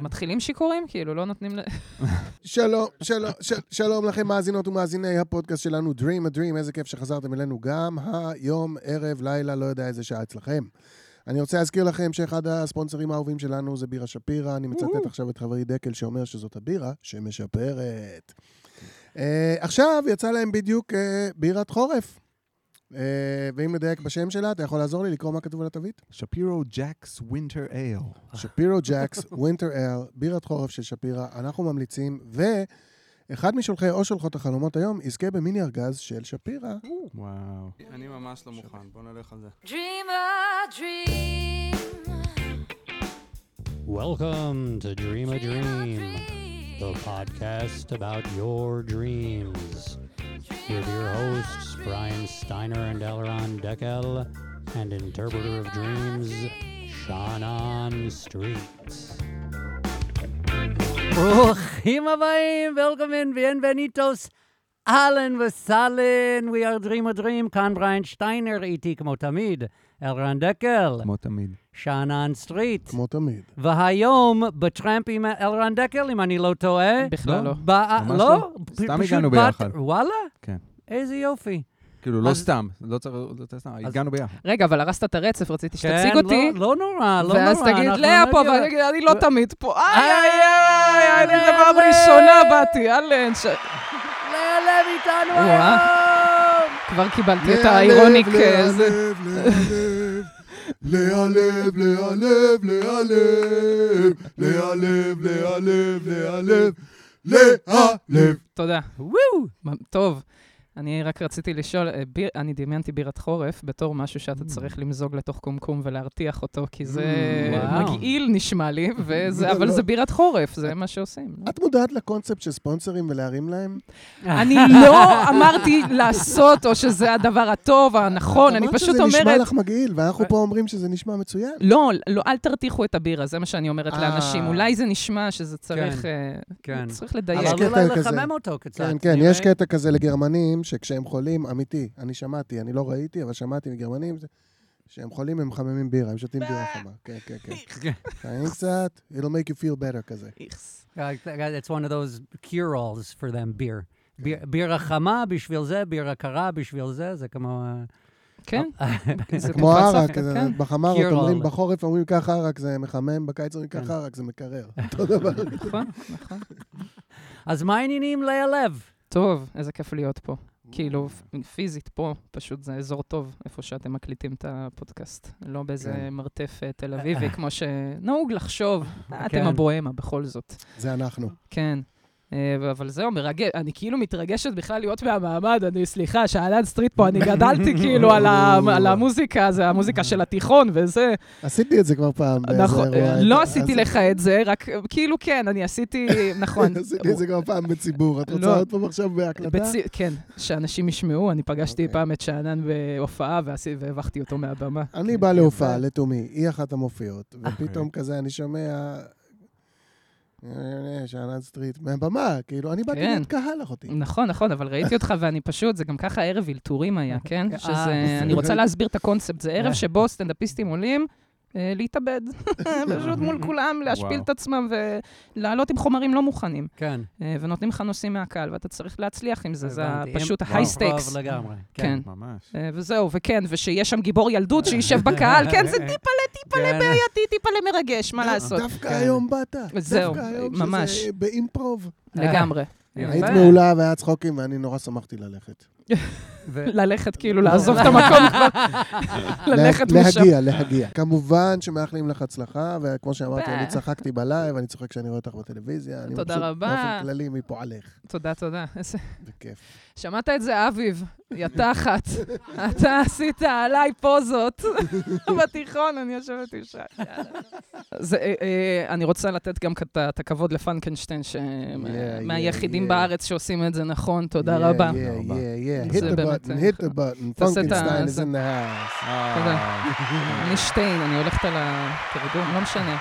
מתחילים שיכורים? כאילו, לא נותנים ל... שלום, שלום, של, שלום לכם, מאזינות ומאזיני הפודקאסט שלנו, Dream a Dream, איזה כיף שחזרתם אלינו גם היום, ערב, לילה, לא יודע איזה שעה אצלכם. אני רוצה להזכיר לכם שאחד הספונסרים האהובים שלנו זה בירה שפירא. אני מצטט עכשיו את חברי דקל שאומר שזאת הבירה שמשפרת. אה, עכשיו יצא להם בדיוק אה, בירת חורף. אה, ואם נדייק בשם שלה, אתה יכול לעזור לי לקרוא מה כתוב על התווית? שפירא Jack's Winter Ale. שפירו ג'קס, ווינטר אל, בירת חורף של שפירא, אנחנו ממליצים, ואחד משולחי או שולחות החלומות היום יזכה במיני ארגז של שפירא. וואו. אני ממש לא מוכן, בוא נלך על זה. Dream a dream. Welcome to Dream a Dream, the podcast about your dreams. With your hosts, Brian Steiner and Elron Deckel, and interpreter of dreams, Shannon Street. ברוכים הבאים, welcome in, bienvenidos, אהלן וסהלן, we are dream a dream, כאן בריין שטיינר, איתי כמו תמיד, אלרן דקל, כמו תמיד. שאנן סטריט, כמו תמיד. והיום בטראמפ עם אלרן דקל, אם אני לא טועה. בכלל לא. בא- ממש לא? לא. סתם הגענו ביחד. וואלה? כן. איזה יופי. כאילו, לא סתם, לא צריך, לא צריך סתם, הגענו ביחד. רגע, אבל הרסת את הרצף, רציתי כן, שתציג אותי. לא לא נורא, לא נורא. ואז תגיד, לאה פה, נגיע. ואני אגיד, אני לא ו- תמיד פה. איי, איי, איי, איי, אני פעם. ראשונה באתי, אלן. ש- לאה לב איתנו. היום! כבר קיבלתי את האירוניק. לאה אה, זה- לב, לאה לב, לאה לב, לאה לב, לאה לב, לאה לב, לאה לב, לאה לב. תודה. וואו. טוב. אני רק רציתי לשאול, אה, ביר, אני דמיינתי בירת חורף בתור משהו שאתה צריך למזוג לתוך קומקום ולהרתיח אותו, כי זה וואו. מגעיל נשמע לי, וזה, לא, אבל לא. זה בירת חורף, זה מה שעושים. לא? את מודעת לקונספט של ספונסרים ולהרים להם? אני לא אמרתי לעשות, או שזה הדבר הטוב, הנכון, אני פשוט אמרת שזה נשמע אומרת... לך מגעיל, ואנחנו פה אומרים שזה נשמע מצוין. לא, לא, אל תרתיחו את הבירה, זה מה שאני אומרת אה. לאנשים. אולי זה נשמע שזה צריך... כן, אה, כן. צריך לדייק. אבל אולי. לחמם אותו קצת. כן, כן. יש קטע כזה לגרמנים, שכשהם חולים, אמיתי, אני שמעתי, אני לא ראיתי, אבל שמעתי מגרמנים, זה- כשהם חולים הם מחממים בירה, הם שותים בירה חמה. כן, כן, כן. חיים קצת, it'll make you feel better כזה. איכס. Uh, It's one of those cure-alls for them, beer. ביר- בירה חמה בשביל זה, בירה קרה בשביל זה, זה כמו... אה, כן, זה כמו ערק, כן. בחמרות Cure אומרים. בחורף אומרים ככה ערק זה מחמם, בקיץ אומרים ככה ערק זה מקרר. אותו דבר. נכון, נכון. אז מה העניינים ללב? טוב, איזה כיף להיות פה. כאילו, פיזית פה, פשוט זה אזור טוב, איפה שאתם מקליטים את הפודקאסט. לא באיזה כן. מרתף אה, תל אביבי, כמו שנהוג לחשוב. אתם כן. הבוהמה, בכל זאת. זה אנחנו. כן. אה, אבל זהו, מרגש, אני כאילו מתרגשת בכלל להיות מהמעמד, אני, סליחה, שאנן סטריט פה, אני גדלתי כאילו על ה- על המוזיקה, זה המוזיקה של התיכון וזה. עשיתי את זה כבר פעם. נכון. אה, לא עשיתי לך את זה, רק אה, כאילו כן, אני עשיתי, נכון. עשיתי את זה כבר פעם בציבור. את רוצה לא. עוד פעם עכשיו בהקלטה? בצי... כן, שאנשים ישמעו, אני פגשתי אוקיי. פעם את שאנן בהופעה והבכתי אותו מהבמה. אני בא להופעה לתומי, היא אחת המופיעות, ופתאום כזה אני שומע... אה, שאנן סטריט, מהבמה, כאילו, אני באתי כן. להיות קהל אחותי. נכון, נכון, אבל ראיתי אותך ואני פשוט, זה גם ככה ערב אלתורים היה, כן? אה, שזה. אני רוצה להסביר את הקונספט, זה אה. ערב שבו סטנדאפיסטים עולים אה, להתאבד. פשוט מול כולם, להשפיל. את עצמם ולעלות עם חומרים לא מוכנים. כן. אה, ונותנים לך נושאים מהקהל, ואתה צריך להצליח עם זה, זה. פשוט וואו. ה high stakes. טוב לגמרי. כן. ממש. אה, וזהו, וכן, ושיש שם גיבור ילדות שישב בקהל, כן, זה טיפלה, טיפלה כן. בעייתי, טיפלה מרגש, מה לעשות? דווקא כן. היום באת. זהו, דווקא היום ממש. שזה ב improv. לגמרי. היית מעולה והיה צחוקים, ואני נורא שמחתי ללכת. ללכת, כאילו, לעזוב את המקום כבר, ללכת משם. להגיע, להגיע. כמובן שמאחלים לך הצלחה, וכמו שאמרתי, אני צחקתי בלייב, אני צוחק כשאני רואה אותך בטלוויזיה. אני תודה רבה. באופן כללי מפועלך. תודה, תודה. איזה- בכיף. שמעת את זה, אביב? יא תחת. אתה עשית עליי פוזות. בתיכון, אני יושבת אישה. אה, אה, אני רוצה לתת גם את הכבוד לפנקנשטיין, מהיחידים. בארץ שעושים את זה נכון, תודה רבה. Yeah, yeah, yeah. זה Hit the button, אה, hit the button. פונקנשטיין is in the house. תודה. אני שטיין, אני הולכת על התרגום, לא משנה.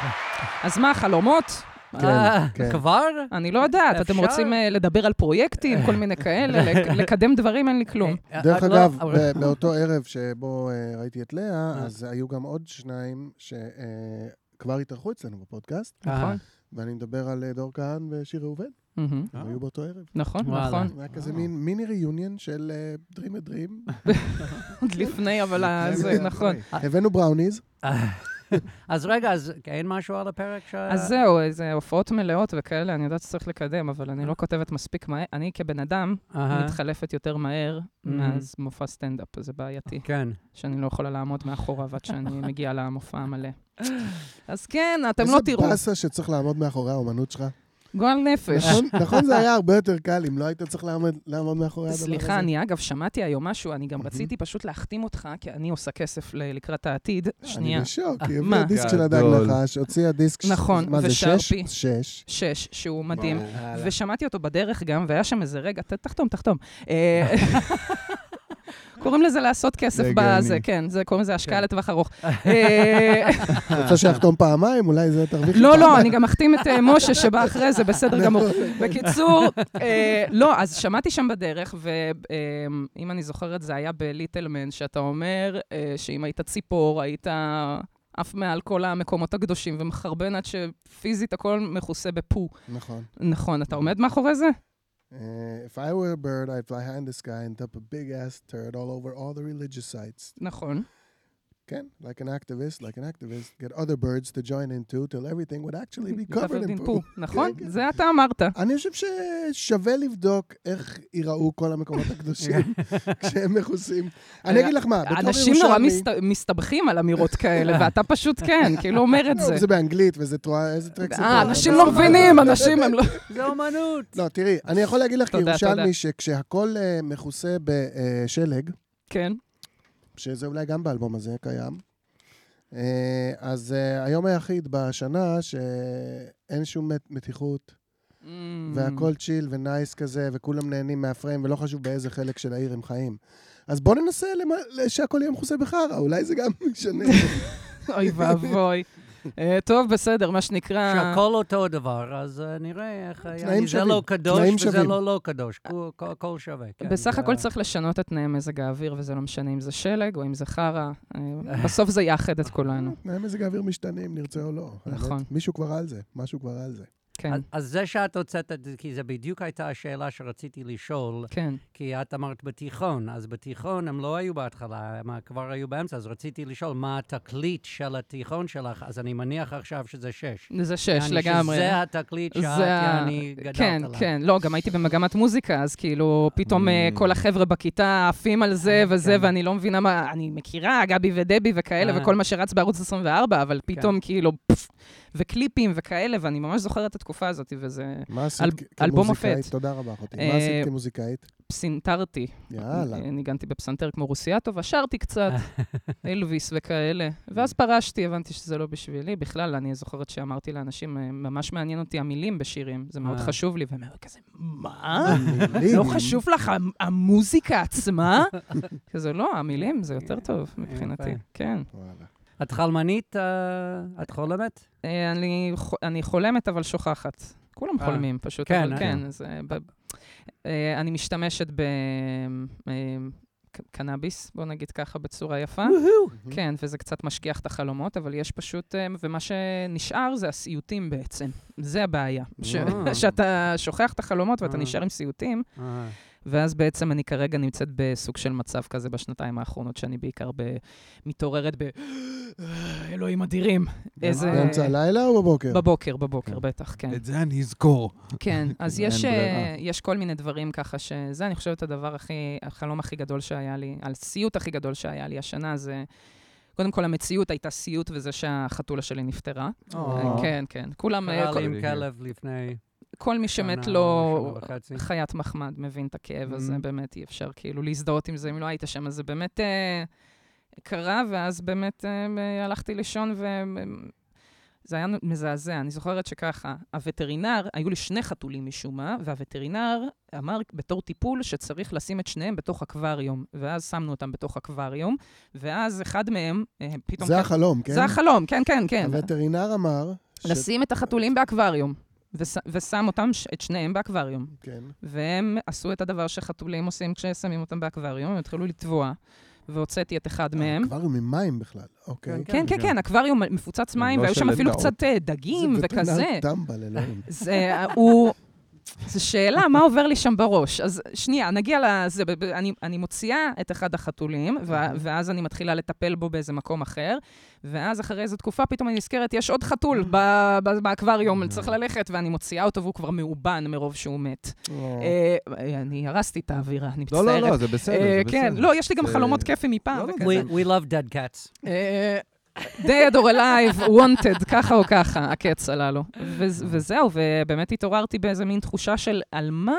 אז מה, חלומות? אה, כן. כבר? אני לא יודעת, אתם? רוצים אה, לדבר על פרויקטים, כל מיני כאלה, לק- לקדם דברים, אין לי כלום. אה, דרך אה, לא, אגב, ב- באותו ערב שבו אה, ראיתי את לאה, אה. אז היו גם עוד שניים שכבר התארחו אצלנו בפודקאסט, אה, נכון? ואני מדבר על אה, דור כהן ושיר ראובן. הם היו באותו ערב. נכון. נכון. זה היה כזה מין מיני ריוניון של אה, Dream a Dream. עוד לפני, אבל זה נכון. הבאנו בראוניז, אז רגע, אז אין משהו על הפרק ש... אז זהו, זה הופעות מלאות וכאלה, אני יודעת שצריך לקדם, אבל אני לא כותבת מספיק מהר. אני כבן אדם. מתחלפת יותר מהר מאז מופע סטנדאפ, זה בעייתי. כן. שאני לא יכולה לעמוד מאחוריו עד שאני מגיעה למופע המלא. אז כן, אתם לא איזה תראו. באסה שצריך לעמוד מאחורי האומנות שלך. גועל נפש. נכון- נכון זה היה הרבה יותר קל אם לא היית צריך לעמוד- לעמוד מאחורי הדבר הזה. סליחה, אני אגב שמעתי היום משהו, אני גם. רציתי פשוט להחתים אותך, כי אני עושה כסף לקראת העתיד. אני שנייה. בשוק, אה, היא מה? הביאה דיסק של הדג. נחש, הוציאה דיסק... נכון, מה זה, שש? ושרפי. שש. שש, שהוא מדהים. ושמעתי אותו בדרך גם, והיה שם איזה רגע, תחתום, תחתום. קוראים לזה לעשות כסף. בזה, כן, זה קוראים לזה השקעה לטווח ארוך. אה, רוצה שיחתום פעמיים? אולי זה תרוויחי לא, לא, פעמיים. אני גם אחתים את אה, משה שבא אחרי זה, בסדר גמור. בקיצור, אה, לא, אז שמעתי שם בדרך, ואם אני זוכרת, זה היה בליטלמן, שאתה אומר שאם היית ציפור, היית עף מעל כל המקומות הקדושים ומחרבן עד שפיזית הכל מכוסה בפו. נכון. נכון, אתה עומד מאחורי זה? Uh, if I were a bird, I'd fly high in the sky and dump a big ass turd all over all the religious sites. נכון. כן, like an activist, like an activist, get other birds to join in too, till everything would actually be covered in poo. נכון? זה אתה אמרת. אני חושב ששווה לבדוק איך ייראו כל המקומות הקדושים כשהם מכוסים. אני אגיד לך מה, בתור ירושלמי... אנשים נורא מסת- מסתבכים על אמירות כאלה, ואתה פשוט כן, כאילו אומר את לא, זה. זה באנגלית, וזה תרועה, איזה טרק זה אה. אנשים לא מבינים, אנשים הם לא... זה אומנות. לא, תראי, אני יכול להגיד לך כירושלמי. שכשהכול אה, מכוסה בשלג, כן. שזה אולי גם באלבום הזה קיים. אה, אז אה, היום היחיד בשנה שאין שום מת- מתיחות, Mm. והכל צ'יל ונייס כזה, וכולם נהנים מהפריים, ולא חשוב באיזה חלק של העיר הם חיים. אז בואו ננסה שהכל יהיה מכוסה בחרא, אולי זה גם משנה. אוי ואבוי. אה, טוב, בסדר, מה שנקרא... שהכל אותו דבר, אז אה, נראה איך... היה. תנאים זה שווים, לא קדוש וזה. לא לא קדוש. הכל שווה. כן, בסך זה- הכל צריך לשנות את תנאי מזג האוויר, וזה לא משנה אם זה שלג או אם זה חרא. אה, בסוף זה יאחד את כולנו. תנאי מזג האוויר משתנים, נרצה או לא. נכון. מישהו כבר על זה, משהו כבר על זה. כן, אז- אז זה שאת הוצאת את זה, כי זה בדיוק הייתה השאלה שרציתי לשאול, כן. כי את אמרת בתיכון, אז בתיכון הם לא היו בהתחלה, הם כבר היו באמצע, אז רציתי לשאול מה התקליט של התיכון שלך, אז אני מניח עכשיו שזה שש. זה שש לגמרי. שזה התקליט שאת, זה יעני, גדלת כן, עליו. כן. לא, גם הייתי במגמת מוזיקה, אז כאילו, פתאום אה, Mm. כל החבר'ה בכיתה עפים על זה אה, וזה, כן. ואני לא מבינה מה... אני מכירה, גבי ודבי וכאלה, אה. וכל מה שרץ בערוץ 24, אבל פתאום כאילו, פפ, וקליפים וכאלה, ואני ממש זוכרת את התקופה הזאת, וזה... מה עשית אל- כ- אלבום כמוזיקאית? מופת. תודה רבה, אחותי. אה, מה עשית כמוזיקאית? פסינתרתי. יאללה. אה, ניגנתי בפסנתר כמו רוסיאטו, ושרתי קצת, אלוויס וכאלה. ואז פרשתי, הבנתי שזה לא בשבילי. בכלל, אני זוכרת שאמרתי לאנשים, אה, ממש מעניין אותי המילים בשירים, זה מאוד. חשוב לי, והם היו כזה, מה? לא חשוב לך המ- המוזיקה עצמה? כזה, לא, המילים זה יותר טוב מבחינתי. כן. וואלה. את חלמנית? אה, את חולמת? אה, אני חולמת, אבל שוכחת. כולם אה. חולמים פשוט, כן, אבל. כן, זה... ב- אני משתמשת בקנאביס, בוא נגיד ככה, בצורה יפה. כן, וזה קצת משכיח את החלומות, אבל יש פשוט... ומה שנשאר זה הסיוטים בעצם. זה הבעיה. ש-. שאתה שוכח את החלומות ואתה. נשאר עם סיוטים, ואז בעצם אני כרגע נמצאת בסוג של מצב כזה בשנתיים האחרונות, שאני בעיקר ב... מתעוררת ב... אלוהים אדירים. איזה... באמצע הלילה או בבוקר? בבוקר, בבוקר, כן. בטח, כן. את זה אני אזכור. כן, אז יש. אה, יש כל מיני דברים ככה שזה, אני חושבת, הדבר הכי, החלום הכי גדול שהיה לי, הסיוט הכי גדול שהיה לי השנה זה... קודם כל, המציאות הייתה סיוט, וזה שהחתולה שלי נפטרה. אה. כן, כן. כולם, אה, קרה כל- לי עם כל- כלב לפני כל מי שמת לו. חיית מחמד מבין את הכאב הזה, Mhm. באמת אי אפשר כאילו להזדהות עם זה אם לא היית שם. אז זה באמת אה, קרה, ואז באמת אה, הלכתי לישון ו... זה היה מזעזע. אני זוכרת שככה, הווטרינר, היו לי שני חתולים משום מה, והווטרינר אמר בתור טיפול שצריך לשים את שניהם בתוך אקווריום. ואז שמנו אותם בתוך אקווריום, ואז אחד מהם, אה, פתאום... זה כן- החלום, כן? זה החלום, כן, כן, כן. הווטרינר אמר... ש- לשים את החתולים באקווריום, וש- ושם אותם, ש- את שניהם באקווריום. כן. והם עשו את הדבר שחתולים עושים כששמים אותם באקווריום, הם התחילו לטבוע. והוצאתי את אחד מהם. אקווריום עם מים בכלל, אוקיי. כן, כן, כן. כן, אקווריום מפוצץ מים, לא והיו שם אפילו. קצת אה, דגים זה וכזה. וטרינר טמבל, אלוהים. זו שאלה, מה עובר לי שם בראש? אז שנייה, נגיע לזה. אני, אני מוציאה את אחד החתולים, ו- ואז אני מתחילה לטפל בו באיזה מקום אחר, ואז אחרי איזו תקופה פתאום אני נזכרת, יש עוד חתול ב- ב- באקווריום, צריך ללכת, ואני מוציאה אותו והוא כבר מאובן מרוב שהוא מת. אה, אני הרסתי את האווירה, אני לא, מצטערת. לא, לא, זה בסדר, אה, זה כן, בסדר. לא, יש לי גם חלומות כיפים מפעם. לא, לא. We, we love dead cats. Dead or alive, wanted, ככה או ככה, הקץ הללו. ו- וזהו, ובאמת התעוררתי באיזה מין תחושה של על מה...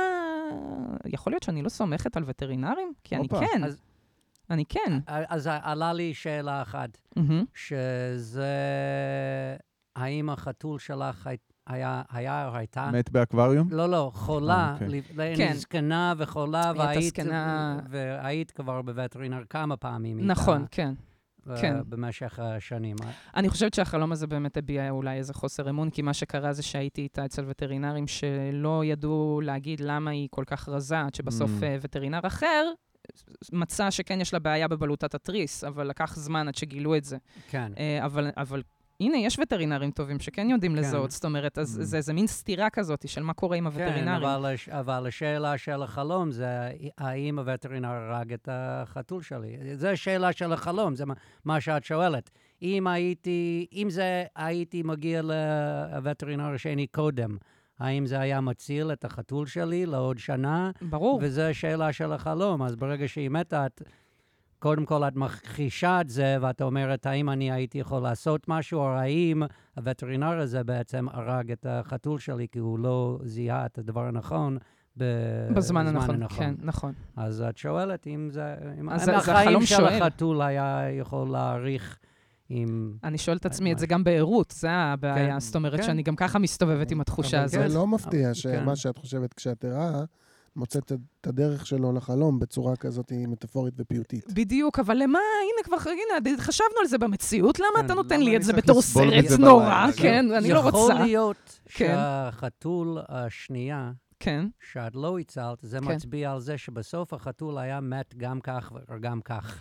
יכול להיות שאני לא סומכת על וטרינרים? כי אני. כן, אני כן. אז עלה לי שאלה אחת. שזה... האם החתול שלך הי- היה, היה או הייתה? מת באקווריום? לא, לא, חולה, אה, אוקיי. כן. זקנה וחולה, והיית, כבר בווטרינר כמה פעמים. נכון, כן. כן. במשך השנים. אני חושבת שהחלום הזה באמת הביע אולי איזה חוסר אמון, כי מה שקרה זה שהייתי איתה אצל וטרינרים שלא ידעו להגיד למה היא כל כך רזה, עד שבסוף Mm. אה, וטרינר אחר מצא שכן יש לה בעיה בבלוטת התריס, אבל לקח זמן עד שגילו את זה. כן. אה, אבל, אבל הנה, יש וטרינרים טובים שכן יודעים כן. לזהות, זאת אומרת, אז Mm. זה איזה מין סתירה כזאת של מה קורה עם כן, הווטרינרים. אבל, הש- אבל השאלה של החלום זה האם הווטרינר הרג את החתול שלי. זו השאלה של החלום, זה מה, מה שאת שואלת. אם הייתי, אם זה הייתי מגיע לווטרינר השני קודם, האם זה היה מציל את החתול שלי לעוד שנה? ברור. וזו השאלה של החלום. אז ברגע שהיא מתה, את, קודם כל את מכחישה את זה, ואת אומרת, האם אני הייתי יכול לעשות משהו, או האם הווטרינר הזה בעצם הרג את החתול שלי, כי הוא לא זיהה את הדבר הנכון. ב- בזמן הנכון, כן, נכון. אז את שואלת אם זה... אם אז זה- החיים של שואל. החתול היה יכול להעריך עם... אני שואלת את עצמי את זה גם בערות, זה הבעיה. כן, זאת אומרת כן. שאני גם ככה מסתובבת עם התחושה אבל הזאת. זה לא מפתיע כן. שמה שאת חושבת כשאת ערה, מוצאת את הדרך שלו לחלום בצורה כזאת מטאפורית ופיוטית. בדיוק, אבל למה, הנה כבר, הנה, חשבנו על זה במציאות, למה כן, אתה נותן למה לי את זה בתור סרט נורא? כן? אני לא יכול רוצה. להיות כן. שהחתול השנייה, כן, שאת לא הצלת, זה כן. מצביע על זה שבסוף החתול היה מת גם כך וגם כך.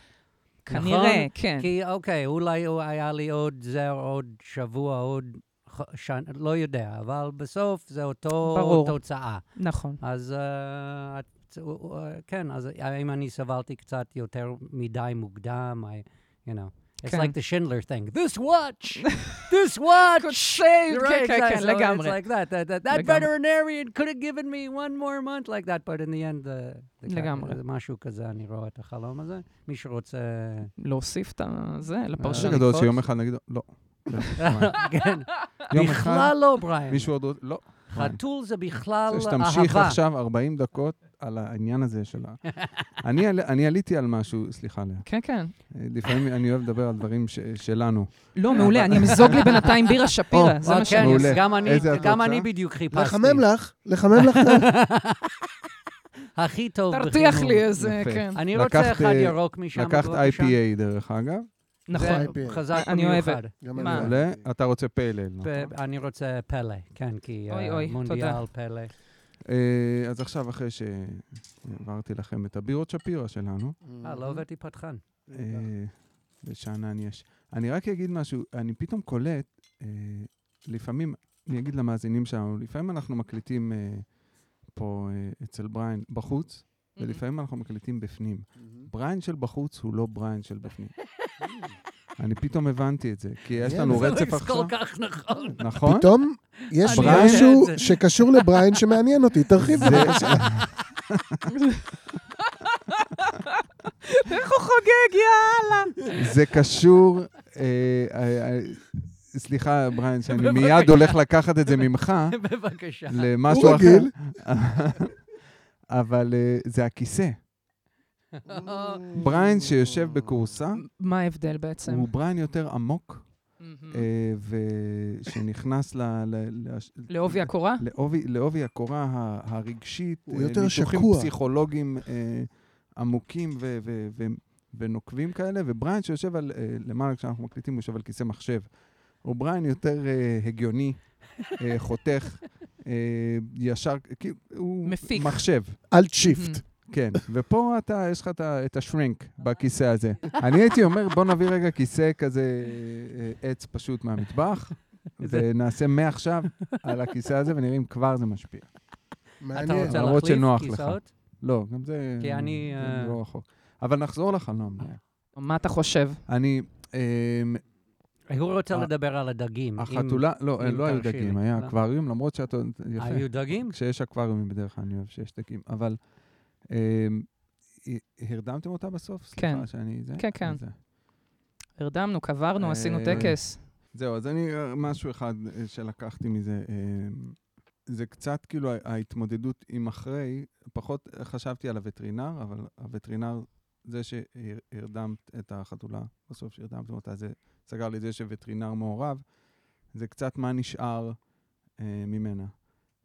כנראה, נכון? כן. כי אוקיי, אולי הוא היה לי עוד זה, עוד שבוע, עוד לא יודע, אבל בסוף זה אותו ברור. תוצאה. נכון. אז אה, את- אה, כן, אז האם אני סבלתי קצת יותר מדי מוקדם, I, you know. It's כן. like the Schindler thing. This watch! This watch! Good save! כן, right, כן, guys. כן, So לגמרי. It's like that. That, that, that veterinarian could have given me one more month like that, but in the end, the, the לגמרי. זה משהו כזה, אני רואה את החלום הזה. מי שרוצה... להוסיף את זה זה לפרשנות. גדול? שיום אחד נגיד, לא. כן. אחד, בכלל לא, בריין. מישהו עוד... רוצה- לא. חתול זה בכלל רוצה שתמשיך אהבה. עכשיו 40 דקות על העניין הזה של ה... אני על- אני עליתי על משהו, סליחה, לאה. כן, כן. לפעמים אני אוהב לדבר על דברים ש- שלנו. לא, מעולה, אני אמזוג לי בינתיים בירה שפירא, זה מה כן, שאני. עושה. גם אני- איזה את גם רוצה? אני בדיוק חיפשתי. לחמם לך, לחמם לך. הכי טוב תרתיח. לי איזה. כן. אני רוצה לקחת, אחד אה, ירוק משם, לקחת בבקשה. IPA, דרך אגב. נכון. חזק אני. במיוחד. מעולה. אתה רוצה פיילל, נכון? אני רוצה פלא, כן, כי אה, מונדיאל. פלא. אה, אז עכשיו, אחרי שהעברתי לכם את הבירות שפירא שלנו, אה, לא הבאתי פתחן. אה, ושאנן יש. אני רק אגיד משהו, אני פתאום קולט, אה, לפעמים, אני אגיד למאזינים שלנו, לפעמים אנחנו מקליטים אה, פה אה, אצל בריין בחוץ, ולפעמים אנחנו מקליטים בפנים. בריין של בחוץ הוא לא בריין של בפנים. אני פתאום הבנתי את זה, כי יש מעניין, לנו רצף זה עכשיו, כל כך נכון. נכון? פתאום יש משהו. שקשור לבריין שמעניין אותי. תרחיב זה- בבקשה. איך הוא חוגג, יאללה. זה קשור, אה, אה, אה, סליחה, בריין, שאני מיד הולך לקחת את זה ממך בבקשה. למשהו הוא אחר. רגיל. אבל זה הכיסא. brain שיושב בכורסה, מה ההבדל בעצם? הוא brain יותר עמוק. אה, ושנכנס ל... לעובי הקורה? לעובי, הקורה ה- הרגשית, הוא אה, יותר ניתוחים שקוע. פסיכולוגיים אה, עמוקים ונוקבים כאלה, ו brain שיושב על, אה, למעלה כשאנחנו מקליטים, הוא יושב על כיסא מחשב. הוא brain יותר אה, הגיוני, אה, חותך, אה, ישר, כאילו, הוא מפיק. מחשב. אלט שיפט. כן, ופה אתה, יש לך את השרינק בכיסא הזה. אני הייתי אומר, בוא נביא רגע כיסא כזה אה, עץ פשוט מהמטבח, ונעשה מעכשיו על הכיסא הזה, ונראה אם כבר זה משפיע. אתה מעניין. רוצה למרות להחליף. כיסאות? לא, גם זה כי אני, זה אה, לא רחוק. אבל נחזור לחלום. מה אתה חושב? אני, הוא רוצה ה- לדבר על הדגים. החתולה, לא, לא היו. דגים, היה לא. אקווריום, למרות שאתה, יפה. היו דגים? כשיש אקווריומים בדרך כלל, אני אוהב שיש דגים. אבל הרדמתם אותה בסוף? כן. סליחה שאני... זה? כן, כן. זה. הרדמנו, קברנו, עשינו אה, טקס. זהו, אז אני, אה, משהו אחד אה, שלקחתי מזה, אה, זה קצת כאילו ההתמודדות עם אחרי, פחות חשבתי על הווטרינר, אבל הווטרינר, זה שהרדמת את החתולה, בסוף שהרדמתם אותה, זה סגר לי את זה שווטרינר מעורב, זה קצת מה נשאר אה, ממנה.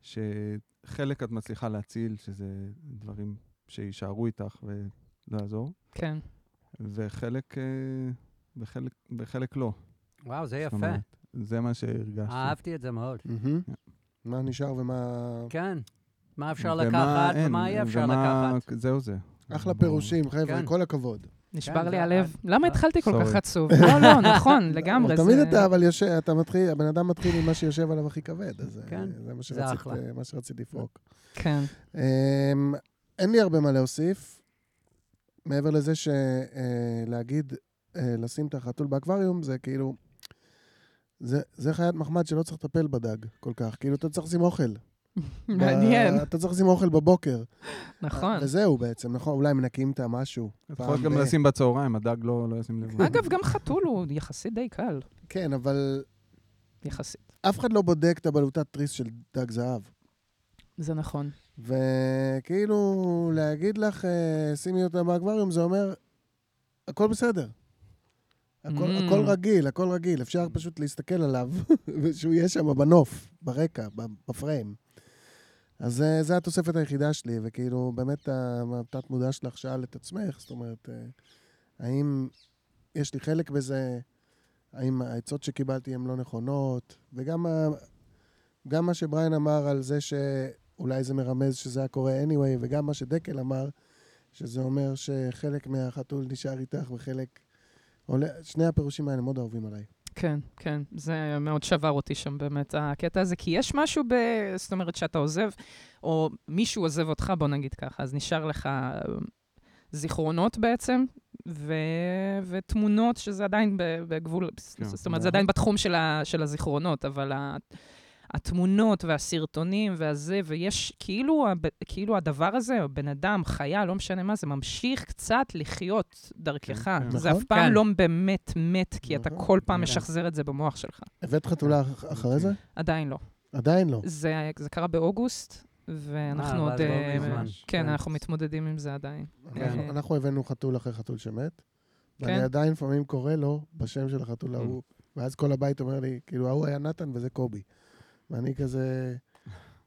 שחלק את מצליחה להציל, שזה דברים שיישארו איתך ולא יעזור, כן. וחלק, אה, וחלק, וחלק לא. וואו, זה יפה. אומרת, זה מה שהרגשתי. אהבתי את זה מאוד. מהמם. מה נשאר ומה... כן. מה אפשר ומה לקחת אין, ומה אי אפשר ומה- לקחת. זהו זה. אחלה. פירושים, חבר'ה, כן. כל הכבוד. נשבר זה לי ה- הלב. למה התחלתי כל כך. עצוב? לא, לא, נכון, לגמרי. תמיד זה- אתה, אבל אתה מתחיל, הבן אדם מתחיל עם מה שיושב עליו הכי כבד, אז אה, כן, זה מה זה שרצית, אחלה. אה, מה שרצית לפרוק. כן. אין לי הרבה מה להוסיף, מעבר לזה שלהגיד, לשים את החתול באקווריום, זה כאילו... זה, זה חיית מחמד שלא צריך לטפל בדג כל כך. כאילו, אתה צריך לשים אוכל. מעניין, אתה צריך לשים אוכל בבוקר. נכון. וזהו בעצם, נכון? אולי מנקים את המשהו. יכול גם ב- לשים בצהריים, הדג לא לא ישים לב. אגב, גם חתול הוא יחסית די קל. כן, אבל יחסית. אף אחד לא בודק את הבלוטת תריס של דג זהב. זה נכון. וכאילו, להגיד לך, אה, שימי אותה באקווריום, זה אומר, הכל בסדר. הכל, Mm. הכל רגיל, הכל רגיל. אפשר פשוט להסתכל עליו, ושהוא יהיה שם בנוף, ברקע, בפריים. אז זו התוספת היחידה שלי, וכאילו, באמת, התת מודע שלך שאל את עצמך, זאת אומרת, אה, האם יש לי חלק בזה, האם העצות שקיבלתי הן לא נכונות, וגם ה- גם מה שבריין אמר על זה שאולי זה מרמז שזה היה קורה anyway, וגם מה שדקל אמר, שזה אומר שחלק מהחתול נשאר איתך וחלק... עולה, שני הפירושים האלה מאוד אהובים עליי. כן, כן. זה מאוד שבר אותי שם באמת, הקטע הזה, כי יש משהו ב... זאת אומרת, שאתה עוזב, או מישהו עוזב אותך, בוא נגיד ככה, אז נשאר לך אה, זיכרונות בעצם, ו... ותמונות, שזה עדיין בגבול, כן. זאת אומרת, זה עדיין בתחום של, ה... של הזיכרונות, אבל ה... התמונות והסרטונים והזה, ויש כאילו, כאילו הדבר הזה, בן אדם, חיה, לא משנה מה, זה ממשיך קצת לחיות דרכך. כן, כן. זה נכון. אף פעם כן. לא באמת מת, כי אתה נכון. כל פעם כן. משחזר את זה במוח שלך. הבאת חתולה אח- אחרי זה? עדיין לא. עדיין לא. זה, זה קרה באוגוסט, ואנחנו אה, עוד... לא אה. כן, כן. אנחנו מתמודדים עם זה עדיין. אנחנו- אה. הבאנו חתול אחרי חתול שמת, ואני כן. עדיין לפעמים קורא לו בשם של החתול ההוא, ואז כל הבית אומר לי, כאילו, ההוא היה נתן וזה קובי. ואני כזה,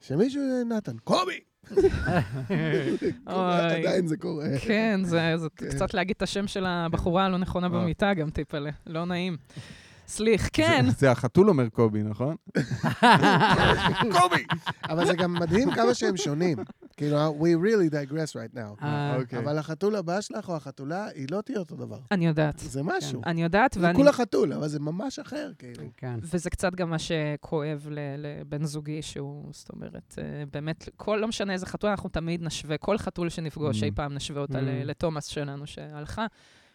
שמישהו נתן, קובי! עדיין זה קורה. כן, זה, כן. קצת להגיד את השם של הבחורה הלא נכונה אה. במיטה גם, טיפלה. לא נעים. סליח, כן. זה- זה החתול אומר קובי, נכון? קובי! אבל זה גם מדהים כמה שהם שונים. כאילו, we really digress right now. אה, אוקיי. אבל החתול הבא שלך או החתולה, היא לא תהיה אותו דבר. אני יודעת. זה משהו. אני יודעת, זה ואני... כולה חתול, אבל זה ממש אחר, כאילו. כן. וזה קצת גם מה שכואב ל- לבן זוגי, שהוא, זאת אומרת, אה, באמת, כל, לא משנה איזה חתול, אנחנו תמיד נשווה, כל חתול שנפגוש, Mm. אי פעם נשווה אותה Mm. ל- לתומאס שלנו שהלכה.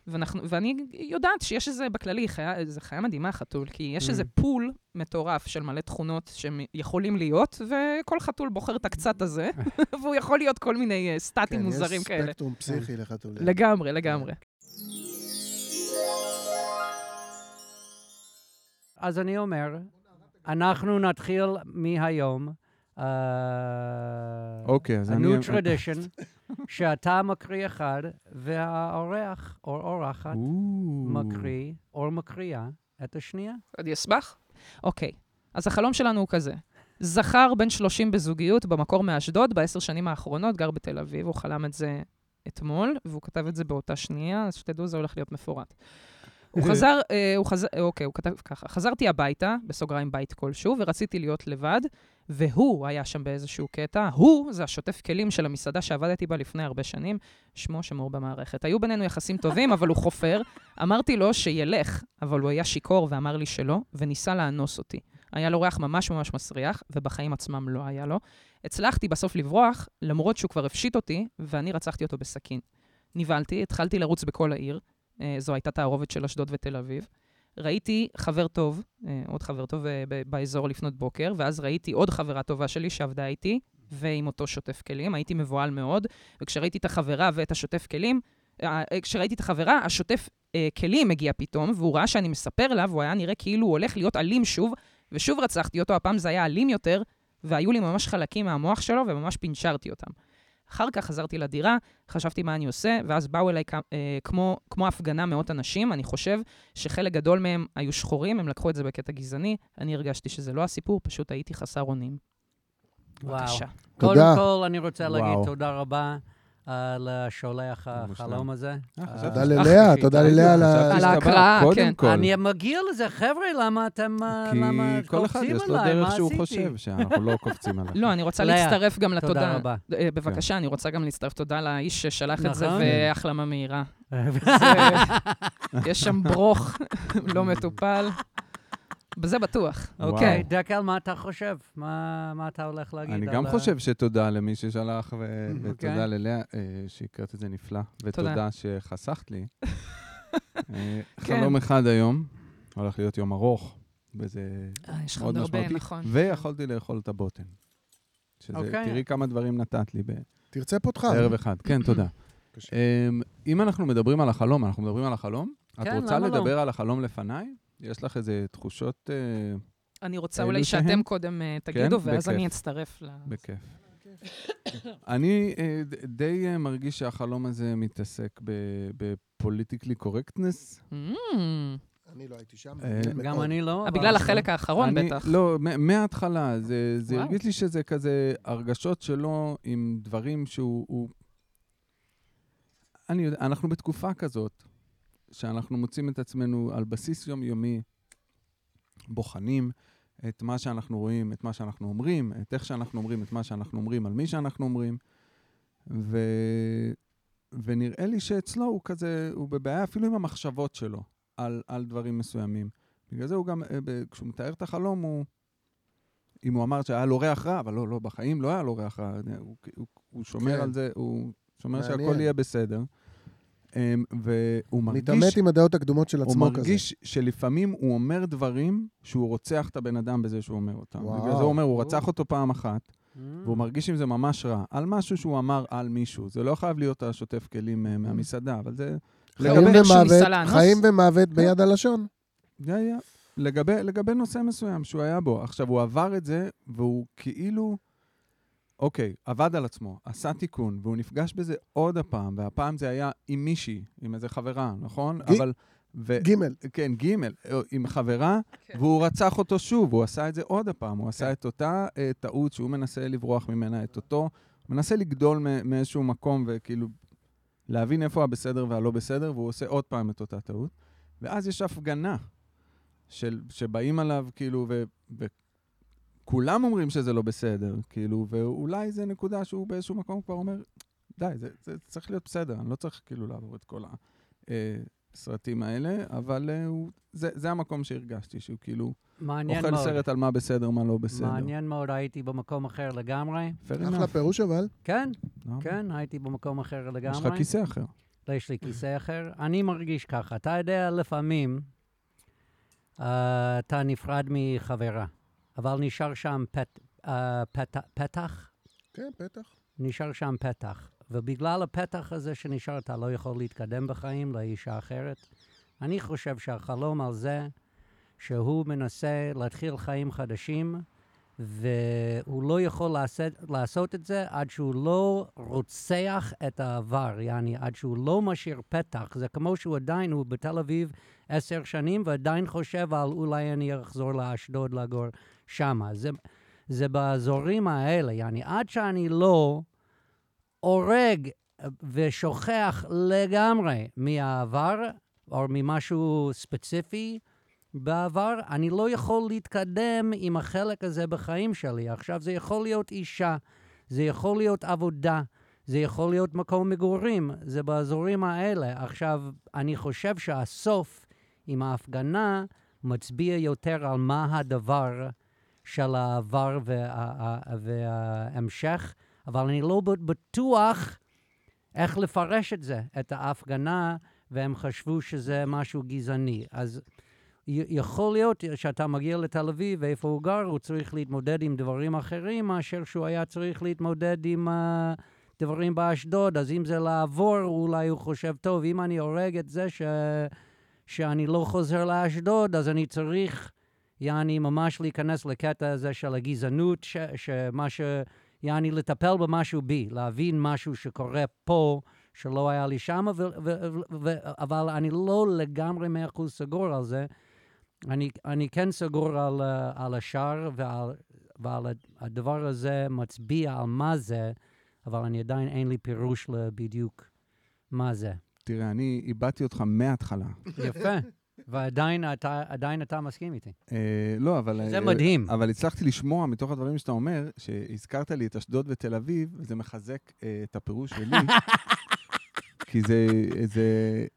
ואנחנו, ואני יודעת שיש איזה, בכללי, חיה, זו חיה מדהימה, חתול, כי יש Mm. איזה פול מטורף של מלא תכונות שהם יכולים להיות, וכל חתול בוחר את הקצת הזה, והוא יכול להיות כל מיני אה, סטטים כן, מוזרים יש כאלה. ספקטרום פסיכי לחתולים. לגמרי, לגמרי. אז אני אומר, אנחנו נתחיל מהיום. אה, אוקיי, אז a אני... new tradition, שאתה מקריא אחד, והאורח או אורחת או. מקריא או מקריאה את השנייה. אני אשמח. אוקיי, אז החלום שלנו הוא כזה. זכר בן 30 בזוגיות, במקור מאשדוד, בעשר שנים האחרונות, גר בתל אביב, הוא חלם את זה אתמול, והוא כתב את זה באותה שנייה, אז שתדעו, זה הולך להיות מפורט. הוא חזר, אה, הוא חזר, אוקיי, הוא כתב ככה, חזרתי הביתה, בסוגריים בית כלשהו, ורציתי להיות לבד, והוא היה שם באיזשהו קטע. הוא זה השוטף כלים של המסעדה שעבדתי בה לפני הרבה שנים, שמו שמור במערכת. היו בינינו יחסים טובים, אבל הוא חופר. אמרתי לו שילך, אבל הוא היה שיכור ואמר לי שלא, וניסה לאנוס אותי. היה לו ריח ממש ממש מסריח, ובחיים עצמם לא היה לו. הצלחתי בסוף לברוח, למרות שהוא כבר הפשיט אותי, ואני רצחתי אותו בסכין. נבהלתי, התחלתי לרוץ בכל העיר. אה, זו הייתה תערובת של אשדוד ותל אביב. ראיתי חבר טוב, אה, עוד חבר טוב אה, באזור לפנות בוקר, ואז ראיתי עוד חברה טובה שלי שעבדה איתי, ועם אותו שוטף כלים. הייתי מבוהל מאוד, וכשראיתי את החברה ואת השוטף כלים, אה, אה, כשראיתי את החברה, השוטף אה, כלים הגיע פתאום, והוא ראה שאני מספר לה, והוא היה נראה כאילו הוא הולך להיות אלים שוב, ושוב רצחתי אותו, הפעם זה היה אלים יותר, והיו לי ממש חלקים מהמוח שלו, וממש פינצ'רתי אותם. אחר כך חזרתי לדירה, חשבתי מה אני עושה, ואז באו אליי אה, כמו, כמו הפגנה מאות אנשים. אני חושב שחלק גדול מהם היו שחורים, הם לקחו את זה בקטע גזעני. אני הרגשתי שזה לא הסיפור, פשוט הייתי חסר אונים. וואו. בבקשה. תודה. קודם כל, אני רוצה להגיד וואו. תודה רבה אה, לשולח מושלם. החלום הזה. אה, אה, תודה ללאה, תודה ללאה על ה... על ההקראה, קודם כן. כל. אני מגיע לזה, חבר'ה, למה אתם אה, כי למה כל אחד קופצים יש לו עליי? דרך שהוא? חושב, שאנחנו לא קופצים עליו. לא, אני רוצה להצטרף גם לתודה. תודה רבה. אה, בבקשה, אני רוצה גם להצטרף תודה לאיש ששלח את זה, נכון. והחלמה מהירה. יש שם ברוך לא מטופל. בזה בטוח. אוקיי, דקל, מה אתה חושב? מה מה אתה הולך להגיד? אני גם חושב שתודה למי ששלח, אוקיי. ותודה ללאה אה, שהקראת את זה נפלא, ותודה שחסכת לי. אה, כן. חלום אחד היום, הולך להיות יום ארוך, וזה אה, מאוד משמעותי, נכון. ויכולתי לאכול את הבוטן. שזה, אוקיי. תראי כמה דברים נתת לי תרצה פותחה. בערב אחד. כן, תודה. אמ, אם אנחנו מדברים על החלום, אנחנו מדברים על החלום? את כן, רוצה למה לא? לדבר על החלום לפניי? יש לך איזה תחושות אה, אני רוצה אולי שהם? שאתם קודם אה, תגידו, ואז בכיף. אני אצטרף ל... בכיף. אני אה, די מרגיש שהחלום הזה מתעסק בפוליטיקלי קורקטנס. Mm, אני לא הייתי שם. גם. אני לא. בגלל החלק האחרון בטח. לא, מההתחלה. זה. הרגיש לי שזה כזה הרגשות שלו עם דברים שהוא... הוא- אני יודע, אנחנו בתקופה כזאת, שאנחנו מוצאים את עצמנו על בסיס יומיומי, בוחנים את מה שאנחנו רואים, את מה שאנחנו אומרים, את איך שאנחנו אומרים, את מה שאנחנו אומרים, על מי שאנחנו אומרים. ו... ונראה לי שאצלו הוא כזה, הוא בבעיה אפילו עם המחשבות שלו על, על דברים מסוימים. בגלל זה הוא גם, אה, כשהוא מתאר את החלום, הוא... אם הוא אמר שהיה לו ריח רע, אבל לא, לא, בחיים לא היה לו ריח רע. הוא, הוא, הוא שומר כן. על זה, הוא שומר מעניין. שהכל יהיה בסדר. אמ, והוא מרגיש... מתעמת עם הדעות הקדומות של הוא עצמו כזה. מרגיש שלפעמים הוא אומר דברים שהוא רוצח את הבן אדם בזה שהוא אומר אותם. וואו. בגלל זה הוא אומר, הוא. רצח אותו פעם אחת, Mm. והוא מרגיש עם זה ממש רע. על משהו שהוא אמר על מישהו. זה לא חייב להיות השוטף כלים אה, מהמסעדה, אבל זה... חיים ומוות? חיים ומוות ביד הלשון. זה היה. לגבי, לגבי נושא מסוים שהוא היה בו. עכשיו, הוא עבר את זה, והוא כאילו... אוקיי, עבד על עצמו, עשה תיקון, והוא נפגש בזה עוד הפעם, והפעם זה היה עם מישהי, עם איזה חברה, נכון? ג- אבל... ו... גימל. כן, ג', אה, עם חברה, כן. והוא רצח אותו שוב, הוא עשה את זה עוד הפעם, הוא עשה כן. את אותה אה, טעות שהוא מנסה לברוח ממנה, את אותו, מנסה לגדול מאיזשהו מקום וכאילו להבין איפה הבסדר והלא בסדר, והוא עושה עוד פעם את אותה טעות. ואז יש הפגנה של, שבאים עליו, כאילו, ו, וכולם אומרים שזה לא בסדר, כאילו, ואולי זו נקודה שהוא באיזשהו מקום כבר אומר, די, זה, זה צריך להיות בסדר, אני לא צריך כאילו לעבור את כל הסרטים האלה, אבל אה, הוא, זה, זה המקום שהרגשתי, שהוא כאילו אוכל מאוד. סרט על מה בסדר, מה לא בסדר. מעניין מאוד, הייתי במקום אחר לגמרי. אחלה. פירוש אבל. כן, לא? כן, הייתי במקום אחר לגמרי. יש לך כיסא אחר. לא, יש לי כיסא אחר. אני מרגיש ככה, אתה יודע, לפעמים אה, אתה נפרד מחברה, אבל נשאר שם פת, אה, פת, פתח, כן, בטח. נשאר שם פתח. ובגלל הפתח הזה שנשאר, אתה לא יכול להתקדם בחיים לאישה אחרת. אני חושב שהחלום על זה שהוא מנסה להתחיל חיים חדשים, והוא לא יכול לעשות, לעשות את זה עד שהוא לא רוצח את העבר, יעני, עד שהוא לא משאיר פתח. זה כמו שהוא עדיין, הוא בתל אביב עשר שנים, ועדיין חושב על אולי אני אחזור לאשדוד לגור שמה. זה, זה באזורים האלה, יעני, עד שאני לא הורג ושוכח לגמרי מהעבר, או ממשהו ספציפי, בעבר, אני לא יכול להתקדם עם החלק הזה בחיים שלי. עכשיו, זה יכול להיות אישה, זה יכול להיות עבודה, זה יכול להיות מקום מגורים, זה באזורים האלה. עכשיו, אני חושב שהסוף עם ההפגנה מצביע יותר על מה הדבר של העבר וה, וההמשך, אבל אני לא בטוח איך לפרש את זה, את ההפגנה, והם חשבו שזה משהו גזעני. אז יכול להיות שאתה מגיע לתל אביב, ואיפה הוא גר, הוא צריך להתמודד עם דברים אחרים מאשר שהוא היה צריך להתמודד עם uh, דברים באשדוד. אז אם זה לעבור, אולי הוא חושב, טוב, אם אני הורג את זה ש... שאני לא חוזר לאשדוד, אז אני צריך, יעני, ממש להיכנס לקטע הזה של הגזענות, ש... שמה ש... יעני, לטפל במשהו בי, להבין משהו שקורה פה, שלא היה לי שם, ו- ו- ו- אבל אני לא לגמרי מאה אחוז סגור על זה. אני, אני כן סגור על, על השאר, ועל, ועל הדבר הזה מצביע על מה זה, אבל אני עדיין אין לי פירוש לבדיוק מה זה. תראה, אני איבדתי אותך מההתחלה. יפה. ועדיין אתה, עדיין אתה מסכים איתי. אה, לא, אבל... זה אה, מדהים. אבל הצלחתי לשמוע מתוך הדברים שאתה אומר, שהזכרת לי את אשדוד ותל אביב, וזה מחזק אה, את הפירוש שלי. כי זה, זה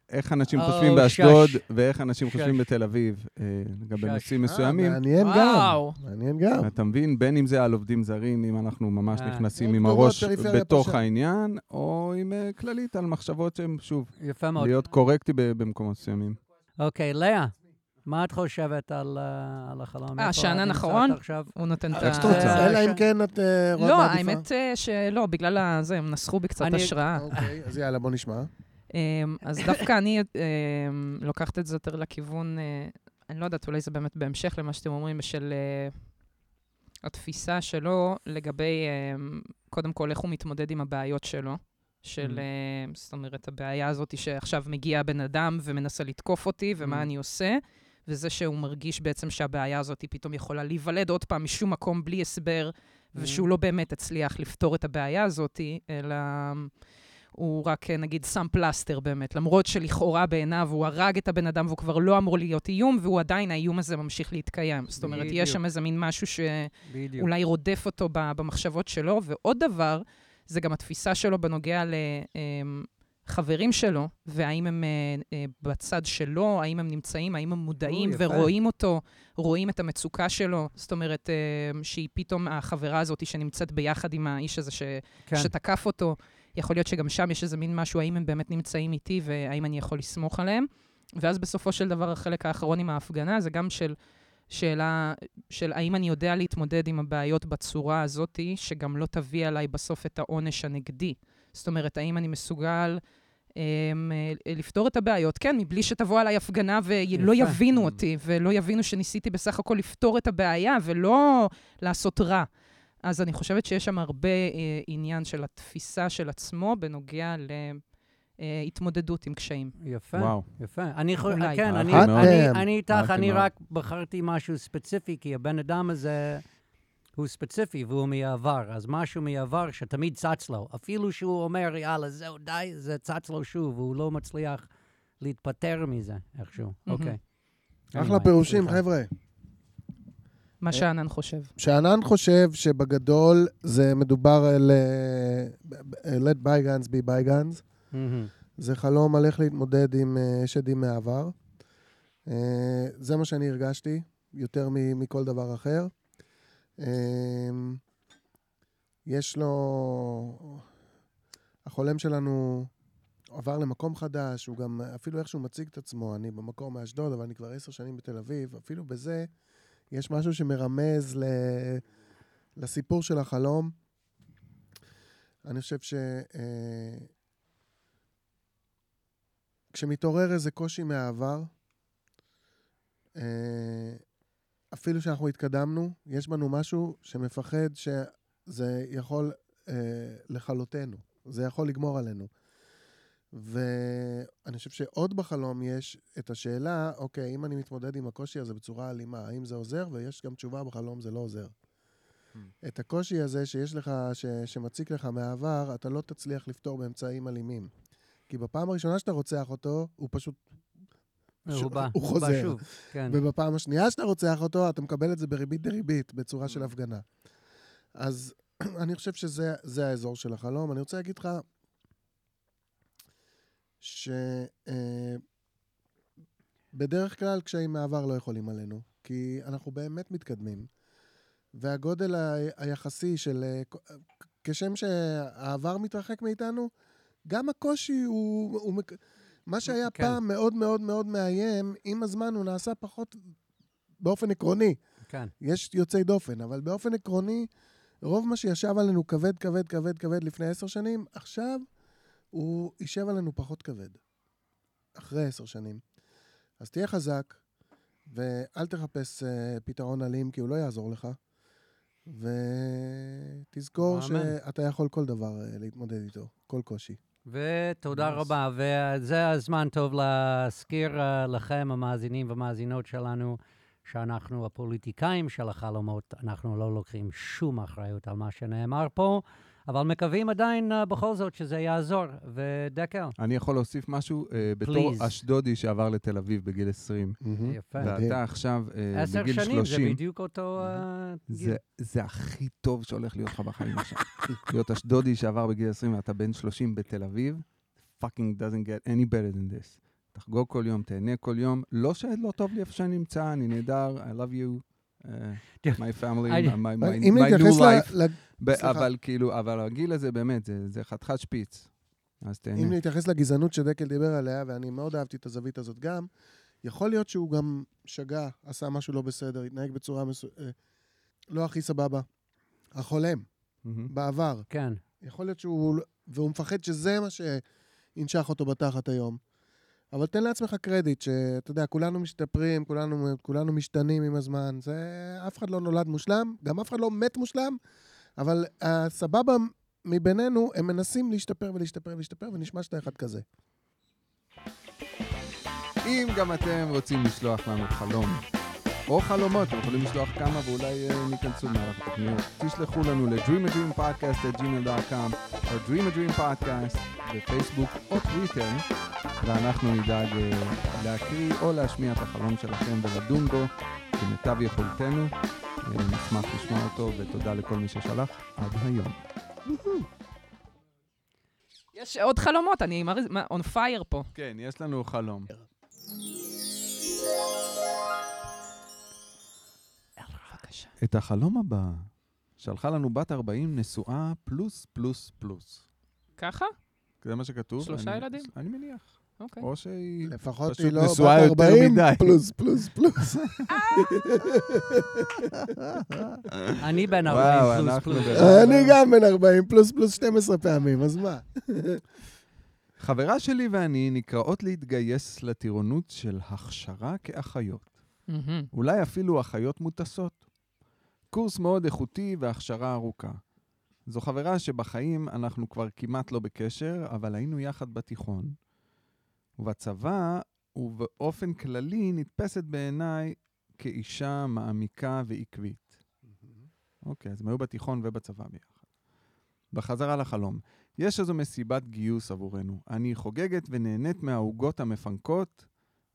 איך אנשים או, חושבים באשדוד. ואיך אנשים שש. חושבים בתל אביב, אה, לגבי. נושאים אה, מסוימים. מעניין גם. וואו. מעניין גם. אתה מבין? בין אם זה על עובדים זרים, אם אנחנו ממש אה. נכנסים עם הראש בתוך פושעת. העניין, או עם אה, כללית על מחשבות שהן, שוב, יפה מאוד. להיות קורקטי ב- במקומות מסוימים. אוקיי, לאה, מה את חושבת על, uh, על החלום? אה, איפה שאנן את נמצאת אחרון? עכשיו? הוא נותן את איך ה... אה, אלא אם כן את אה, רואה לא. האמת אה, שלא, בגלל הזה, הם נסחו בי קצת השראה. אוקיי, אז יאללה, בוא נשמע. אמ, אז דווקא אני אמ, לוקחת את זה יותר לכיוון, אה, אני לא יודעת, אולי זה באמת בהמשך למה שאתם אומרים, של אה, התפיסה שלו לגבי, אמ, קודם כל, איך הוא מתמודד עם הבעיות שלו. של, Mm. אה, זאת אומרת, הבעיה הזאת שעכשיו מגיע הבן אדם ומנסה לתקוף אותי, ומה Mm. אני עושה, וזה שהוא מרגיש בעצם שהבעיה הזאת פתאום יכולה להיוולד עוד פעם משום מקום בלי הסבר, ושהוא לא באמת הצליח לפתור את הבעיה הזאת, אלא הוא רק, אה, נגיד, שם פלסטר באמת, למרות שלכאורה בעיניו הוא הרג את הבן אדם והוא כבר לא אמור להיות איום, והוא עדיין, האיום הזה ממשיך להתקיים. זאת אומרת, בדיוק. יש שם איזה מין משהו. שאולי רודף אותו במחשבות שלו. ועוד דבר, זה גם התפיסה שלו בנוגע לחברים שלו, והאם הם אה, אה, בצד שלו, האם הם נמצאים, האם הם מודעים או. ורואים אותו, רואים את המצוקה שלו. זאת אומרת, אה, שהיא פתאום החברה הזאת שנמצאת ביחד עם האיש הזה ש... כן. שתקף אותו, יכול להיות שגם שם יש איזה מין משהו, האם הם באמת נמצאים איתי והאם אני יכול לסמוך עליהם. ואז בסופו של דבר, החלק האחרון עם ההפגנה, זה גם של שאלה של האם אני יודע להתמודד עם הבעיות בצורה הזאת, שגם לא תביא עליי בסוף את העונש הנגדי. זאת אומרת, האם אני מסוגל אמ, אה, לפתור את הבעיות, כן, מבלי שתבוא עליי הפגנה ולא יפה. יבינו אותי, ולא יבינו שניסיתי בסך הכל לפתור את הבעיה, ולא לעשות רע. אז אני חושבת שיש שם הרבה אה, עניין של התפיסה של עצמו בנוגע להתמודדות עם קשיים. יפה, וואו. יפה. אני חושב, אולי. כן, אני. אני, אתם. אני איתך, אני מאוד. רק בחרתי משהו ספציפי, כי הבן אדם הזה הוא ספציפי והוא מהעבר, אז משהו מהעבר שתמיד צץ לו. אפילו שהוא אומר, יאללה, זהו, די, זה צץ לו שוב, והוא לא מצליח להתפטר מזה איכשהו. אוקיי. אחלה anyway, פירושים. חבר'ה. מה שאנן חושב. שאנן חושב שבגדול זה מדובר על אה, let bygones be bygones. זה חלום על איך להתמודד עם אה, שדים מהעבר. אה, זה מה שאני הרגשתי, יותר מכל דבר אחר. אה, יש לו... החולם שלנו עבר למקום חדש, הוא גם, אפילו איך שהוא מציג את עצמו, אני במקור מאשדוד, אבל אני כבר עשר שנים בתל אביב, אפילו בזה יש משהו שמרמז ל... לסיפור של החלום. אני חושב ש... כשמתעורר איזה קושי מהעבר, אה, אפילו שאנחנו התקדמנו, יש בנו משהו שמפחד שזה יכול אה, לכלותנו, זה יכול לגמור עלינו. ואני חושב שעוד בחלום יש את השאלה, אוקיי, אם אני מתמודד עם הקושי הזה בצורה אלימה, האם זה עוזר? ויש גם תשובה בחלום, זה לא עוזר. את הקושי הזה שיש לך, ש, שמציק לך מהעבר, אתה לא תצליח לפתור באמצעים אלימים. כי בפעם הראשונה שאתה רוצח אותו, הוא פשוט הוא בא, הוא חוזר. שוב. כן. ובפעם השנייה שאתה רוצח אותו, אתה מקבל את זה בריבית דריבית, בצורה של הפגנה. אז אני חושב שזה זה האזור של החלום. אני רוצה להגיד לך שבדרך כלל קשיים מהעבר לא יכולים עלינו, כי אנחנו באמת מתקדמים. והגודל היחסי של... אה, כשם שהעבר מתרחק מאיתנו, גם הקושי הוא... הוא מק- מה שהיה כן. פעם מאוד מאוד מאוד מאיים, עם הזמן הוא נעשה פחות באופן עקרוני. כן. יש יוצאי דופן, אבל באופן עקרוני, רוב מה שישב עלינו כבד, כבד, כבד, כבד לפני עשר שנים, עכשיו הוא יישב עלינו פחות כבד. אחרי עשר שנים. אז תהיה חזק, ואל תחפש uh, פתרון אלים, כי הוא לא יעזור לך. ותזכור. שאתה יכול כל דבר uh, להתמודד איתו, כל קושי. ותודה Nice. רבה, וזה הזמן טוב להזכיר uh, לכם, המאזינים והמאזינות שלנו, שאנחנו הפוליטיקאים של החלומות, אנחנו לא לוקחים שום אחריות על מה שנאמר פה, אבל מקווים עדיין uh, בכל זאת שזה יעזור. ודקל, אני יכול להוסיף משהו? אה, בתור Please. אשדודי שעבר לתל אביב בגיל 20, יפה. מדהים. ואתה עכשיו עשר בגיל שנים זה 30, בדיוק אותו uh, זה, גיל. זה הכי טוב שהולך להיות לך בחיים עכשיו. להיות אשדודי שעבר בגיל 20 ואתה בן 30 בתל אביב, fucking doesn't get any better than this. תחגוג כל יום, תהנה כל יום. לא שלא טוב לי איפה שאני נמצא, אני נהדר, I love you, uh, my family, I- my, my, אם my נתייחס new life. ל- ב- סליחה. אבל כאילו, אבל הגיל הזה באמת, זה, זה חתיכת שפיץ. אז תהנה. אם נתייחס לגזענות שדקל דיבר עליה, ואני מאוד אהבתי את הזווית הזאת גם, יכול להיות שהוא גם שגה, עשה משהו לא בסדר, התנהג בצורה מסו... אה, לא הכי סבבה. החולם. בעבר. כן. יכול להיות שהוא... והוא מפחד שזה מה שינשך אותו בתחת היום. אבל תן לעצמך קרדיט, שאתה יודע, כולנו משתפרים, כולנו, כולנו משתנים עם הזמן. זה... אף אחד לא נולד מושלם, גם אף אחד לא מת מושלם, אבל הסבבה מבינינו, הם מנסים להשתפר ולהשתפר ולהשתפר, ונשמע שאתה אחד כזה. אם גם אתם רוצים לשלוח לנו חלום או חלומות, אתם יכולים לשלוח כמה ואולי אה, הם ייכנסו במהלך התוכניות. תשלחו לנו ל-dreamadreampodcast@gmail.com או dreamadreampodcast בפייסבוק או טוויטר, ואנחנו נדאג אה, להקריא או להשמיע את החלום שלכם ולדון בו כמיטב יכולתנו. אה, נשמח לשמוע אותו, ותודה לכל מי ששלח עד היום. יש עוד חלומות, אני on fire פה. כן, יש לנו חלום. את החלום הבא שלחה לנו בת 40 נשואה פלוס פלוס פלוס. ככה? זה מה שכתוב. שלושה אני- ילדים? אני מניח. אוקיי. או שהיא... לפחות היא לא בת נשואה יותר 40, מדי. פלוס, פלוס, פלוס. אני בן וואו, 40 פלוס פלוס. אני גם בן 40, פלוס, פלוס 12 פעמים, אז מה? חברה שלי ואני נקראות להתגייס לטירונות של הכשרה כאחיות. אולי אפילו אחיות מוטסות. קורס מאוד איכותי והכשרה ארוכה. זו חברה שבחיים אנחנו כבר כמעט לא בקשר, אבל היינו יחד בתיכון. ובצבא, ובאופן כללי, נתפסת בעיניי כאישה מעמיקה ועקבית. אוקיי, אז הם היו בתיכון ובצבא ביחד. בחזרה לחלום. יש איזו מסיבת גיוס עבורנו. אני חוגגת ונהנית מהעוגות המפנקות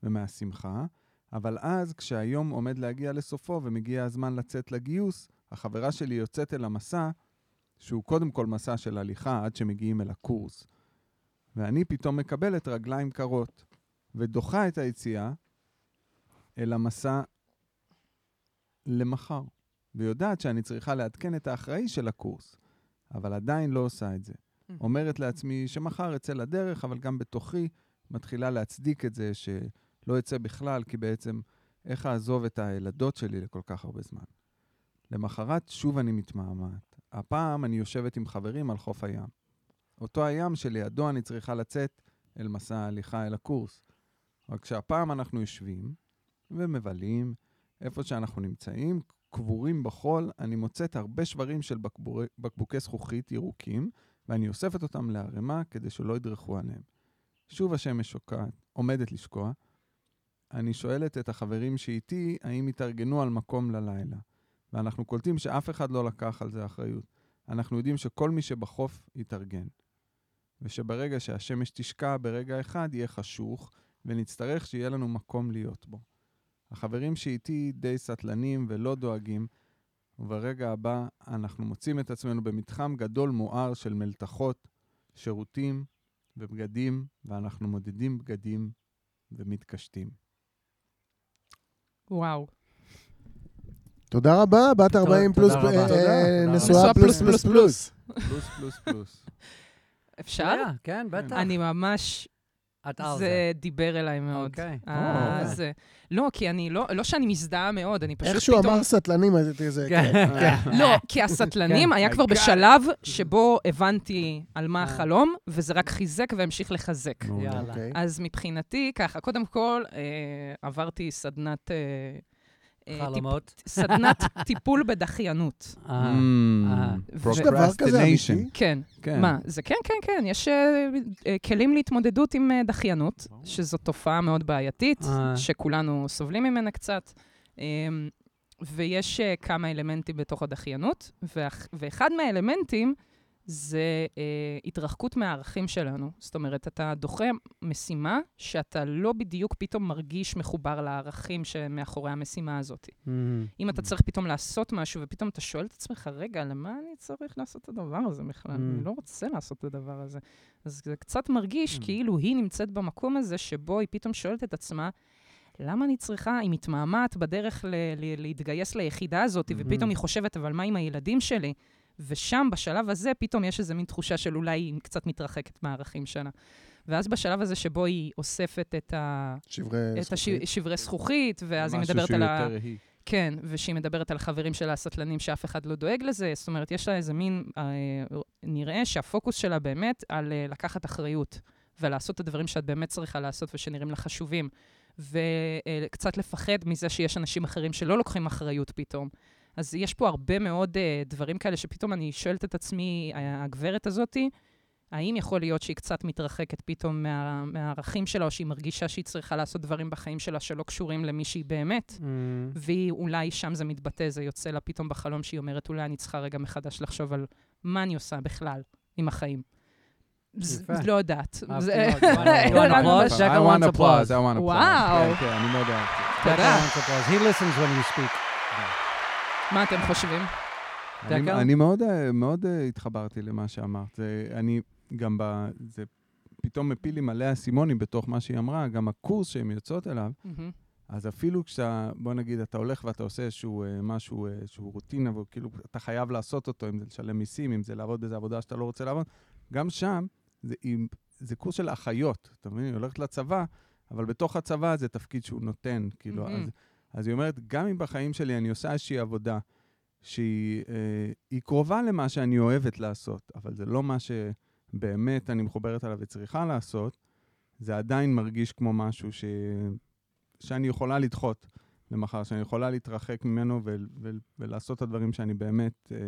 ומהשמחה, אבל אז, כשהיום עומד להגיע לסופו ומגיע הזמן לצאת לגיוס, החברה שלי יוצאת אל המסע, שהוא קודם כל מסע של הליכה עד שמגיעים אל הקורס. ואני פתאום מקבלת רגליים קרות, ודוחה את היציאה אל המסע למחר, ויודעת שאני צריכה לעדכן את האחראי של הקורס, אבל עדיין לא עושה את זה. אומרת לעצמי שמחר אצא לדרך, אבל גם בתוכי מתחילה להצדיק את זה שלא אצא בכלל, כי בעצם איך אעזוב את הילדות שלי לכל כך הרבה זמן. למחרת שוב אני מתמהמהת. הפעם אני יושבת עם חברים על חוף הים. אותו הים שלידו אני צריכה לצאת אל מסע ההליכה אל הקורס. רק שהפעם אנחנו יושבים ומבלים, איפה שאנחנו נמצאים, קבורים בחול, אני מוצאת הרבה שברים של בקבורי, בקבוקי זכוכית ירוקים, ואני אוספת אותם לערימה כדי שלא ידרכו עליהם. שוב השמש שוקעת, עומדת לשקוע. אני שואלת את החברים שאיתי האם התארגנו על מקום ללילה, ואנחנו קולטים שאף אחד לא לקח על זה אחריות. אנחנו יודעים שכל מי שבחוף יתארגן, ושברגע שהשמש תשקע ברגע אחד יהיה חשוך, ונצטרך שיהיה לנו מקום להיות בו. החברים שאיתי די סטלנים ולא דואגים, וברגע הבא אנחנו מוצאים את עצמנו במתחם גדול מואר של מלתחות, שירותים ובגדים, ואנחנו מודדים בגדים ומתקשטים. וואו. תודה רבה, בת 40 פלוס. אה. אה. נשואה פלוס פלוס פלוס פלוס. פלוס פלוס. אפשר? כן, בטח. אני ממש, את על זה. זה דיבר אליי מאוד. אוקיי. אה, אוקיי. זה- לא, כי אני לא, לא שאני מזדהה מאוד, אני פשוט איך שהוא פתאום... אמר סטלנים, אז הייתי איזה... כן. כן. לא, כי הסטלנים כן. היה כבר בשלב שבו הבנתי על מה. החלום, וזה רק חיזק והמשיך לחזק. יאללה. אוקיי. אז מבחינתי, ככה, קודם כל, עברתי סדנת... אה, אה, חלומות. סדנת טיפול בדחיינות. Mm, אה, אה. יש דבר כזה. אמיתי? כן. כן. מה? זה כן, כן, כן. יש אה, אה, כלים להתמודדות עם אה, דחיינות. שזו תופעה מאוד בעייתית, אה. שכולנו סובלים ממנה קצת. אה, ויש אה, כמה אלמנטים בתוך הדחיינות, ואח- ואחד מהאלמנטים זה אה, התרחקות מהערכים שלנו. זאת אומרת, אתה דוחה משימה שאתה לא בדיוק פתאום מרגיש מחובר לערכים שמאחורי המשימה הזאת. מהמם. אם אתה צריך פתאום לעשות משהו, ופתאום אתה שואל את עצמך, רגע, למה אני צריך לעשות את הדבר הזה בכלל? Mm. אני לא רוצה לעשות את הדבר הזה. אז זה קצת מרגיש Mm. כאילו היא נמצאת במקום הזה שבו היא פתאום שואלת את עצמה, למה אני צריכה, היא מתמהמהת בדרך ל- ל- להתגייס ליחידה הזאת, Mhm. ופתאום היא חושבת, אבל מה עם הילדים שלי? ושם, בשלב הזה, פתאום יש איזו מין תחושה של אולי היא קצת מתרחקת מהערכים שלה. ואז בשלב הזה שבו היא אוספת את, ה... שברי את זכוכית. השברי זכוכית, ואז היא משהו מדברת שהוא על ה... יותר היא. כן, ושהיא מדברת על חברים שלה הסטלנים שאף אחד לא דואג לזה, זאת אומרת, יש לה איזה מין, אה, נראה שהפוקוס שלה באמת על אה, לקחת אחריות, ולעשות את הדברים שאת באמת צריכה לעשות ושנראים לך חשובים, וקצת לפחד מזה שיש אנשים אחרים שלא לוקחים אחריות פתאום. אז יש פה הרבה מאוד אה, דברים כאלה שפתאום אני שואלת את עצמי, הגברת הזאתי, האם יכול להיות שהיא קצת מתרחקת פתאום מה, מהערכים שלה, או שהיא מרגישה שהיא צריכה לעשות דברים בחיים שלה שלא קשורים למי שהיא באמת? מהמם. והיא אולי שם זה מתבטא, זה יוצא לה פתאום בחלום שהיא אומרת, אולי אני צריכה רגע מחדש לחשוב על מה אני עושה בכלל עם החיים. לא יודעת. I want applause. I want applause. וואו. כן, אני מאוד אהבתי. תודה. Jack wants applause. He listens when you speak. מה אתם חושבים? אני, מאוד, אה, מאוד אה, התחברתי למה שאמרת. זה, אני גם ב... זה פתאום מפיל לי מלא אסימונים בתוך מה שהיא אמרה, גם הקורס שהן יוצאות אליו. אז אפילו כשאתה, בוא נגיד, אתה הולך ואתה עושה איזשהו אה, משהו, אה, איזשהו רוטינה, וכאילו אתה חייב לעשות אותו, אם זה לשלם מיסים, אם זה לעבוד באיזו עבודה שאתה לא רוצה לעבוד, גם שם זה, עם, זה קורס של אחיות, אתה מבין? היא הולכת לצבא, אבל בתוך הצבא זה תפקיד שהוא נותן, כאילו, מהמם. אז, אז היא אומרת, גם אם בחיים שלי אני עושה איזושהי עבודה שהיא אה, קרובה למה שאני אוהבת לעשות, אבל זה לא מה שבאמת אני מחוברת עליו וצריכה לעשות, זה עדיין מרגיש כמו משהו ש... שאני יכולה לדחות למחר, שאני יכולה להתרחק ממנו ו- ו- ולעשות את הדברים שאני באמת, אה,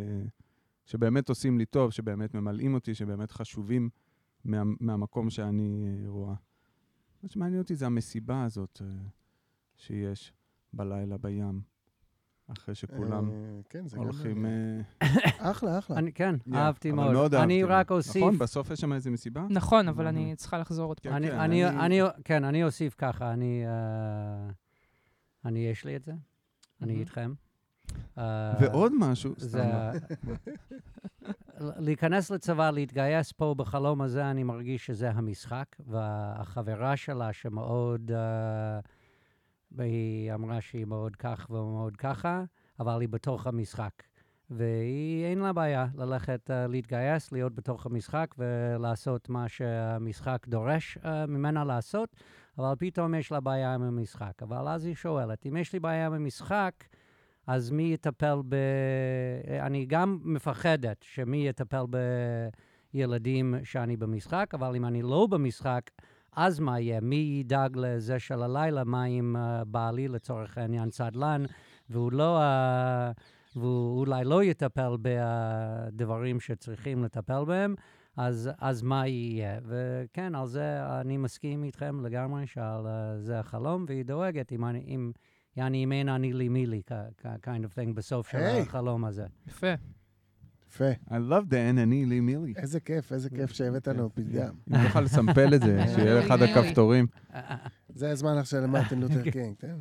שבאמת עושים לי טוב, שבאמת ממלאים אותי, שבאמת חשובים מה, מהמקום שאני אה, רואה. מה שמעניין אותי זה המסיבה הזאת אה, שיש בלילה בים, אחרי שכולם אה, כן, זה הולכים... מעניין. אה, אחלה, אחלה. אני- כן, אהבתי אבל מאוד. אני. רק אוסיף... נכון, בסוף יש שם איזה מסיבה? נכון, אבל. אני צריכה לחזור עוד פעם. כן, אני, כן, אני, אני- אני, כן, אני אוסיף ככה, אני, אה, אני, יש לי את זה, אני מהמם. איתכם. אה, ועוד משהו. סתם, להיכנס לצבא, להתגייס פה בחלום הזה, אני מרגיש שזה המשחק, והחברה שלה שמאוד, uh, והיא אמרה שהיא מאוד כך ומאוד ככה, אבל היא בתוך המשחק. והיא, אין לה בעיה ללכת uh, להתגייס, להיות בתוך המשחק ולעשות מה שהמשחק דורש uh, ממנה לעשות, אבל פתאום יש לה בעיה עם המשחק. אבל אז היא שואלת, אם יש לי בעיה עם המשחק, אז מי יטפל ב... אני גם מפחדת שמי יטפל בילדים שאני במשחק, אבל אם אני לא במשחק, אז מה יהיה? מי ידאג לזה של הלילה? מה אם uh, בעלי לצורך העניין צדלן, והוא לא... Uh, והוא אולי לא יטפל בדברים שצריכים לטפל בהם, אז, אז מה יהיה? וכן, על זה אני מסכים איתכם לגמרי, שעל uh, זה החלום, והיא דואגת אם אני... אם, יעני, אם אין אני לי מי לי, kind of thing, בסוף של היי. החלום הזה. יפה. יפה. I love the ענני לי מילי. איזה כיף, איזה כיף שהבאת לנו פתגם. אם תוכל לסמפל את זה, שיהיה אחד מילי. הכפתורים. זה הזמן עכשיו למרטין לותר קינג, תן.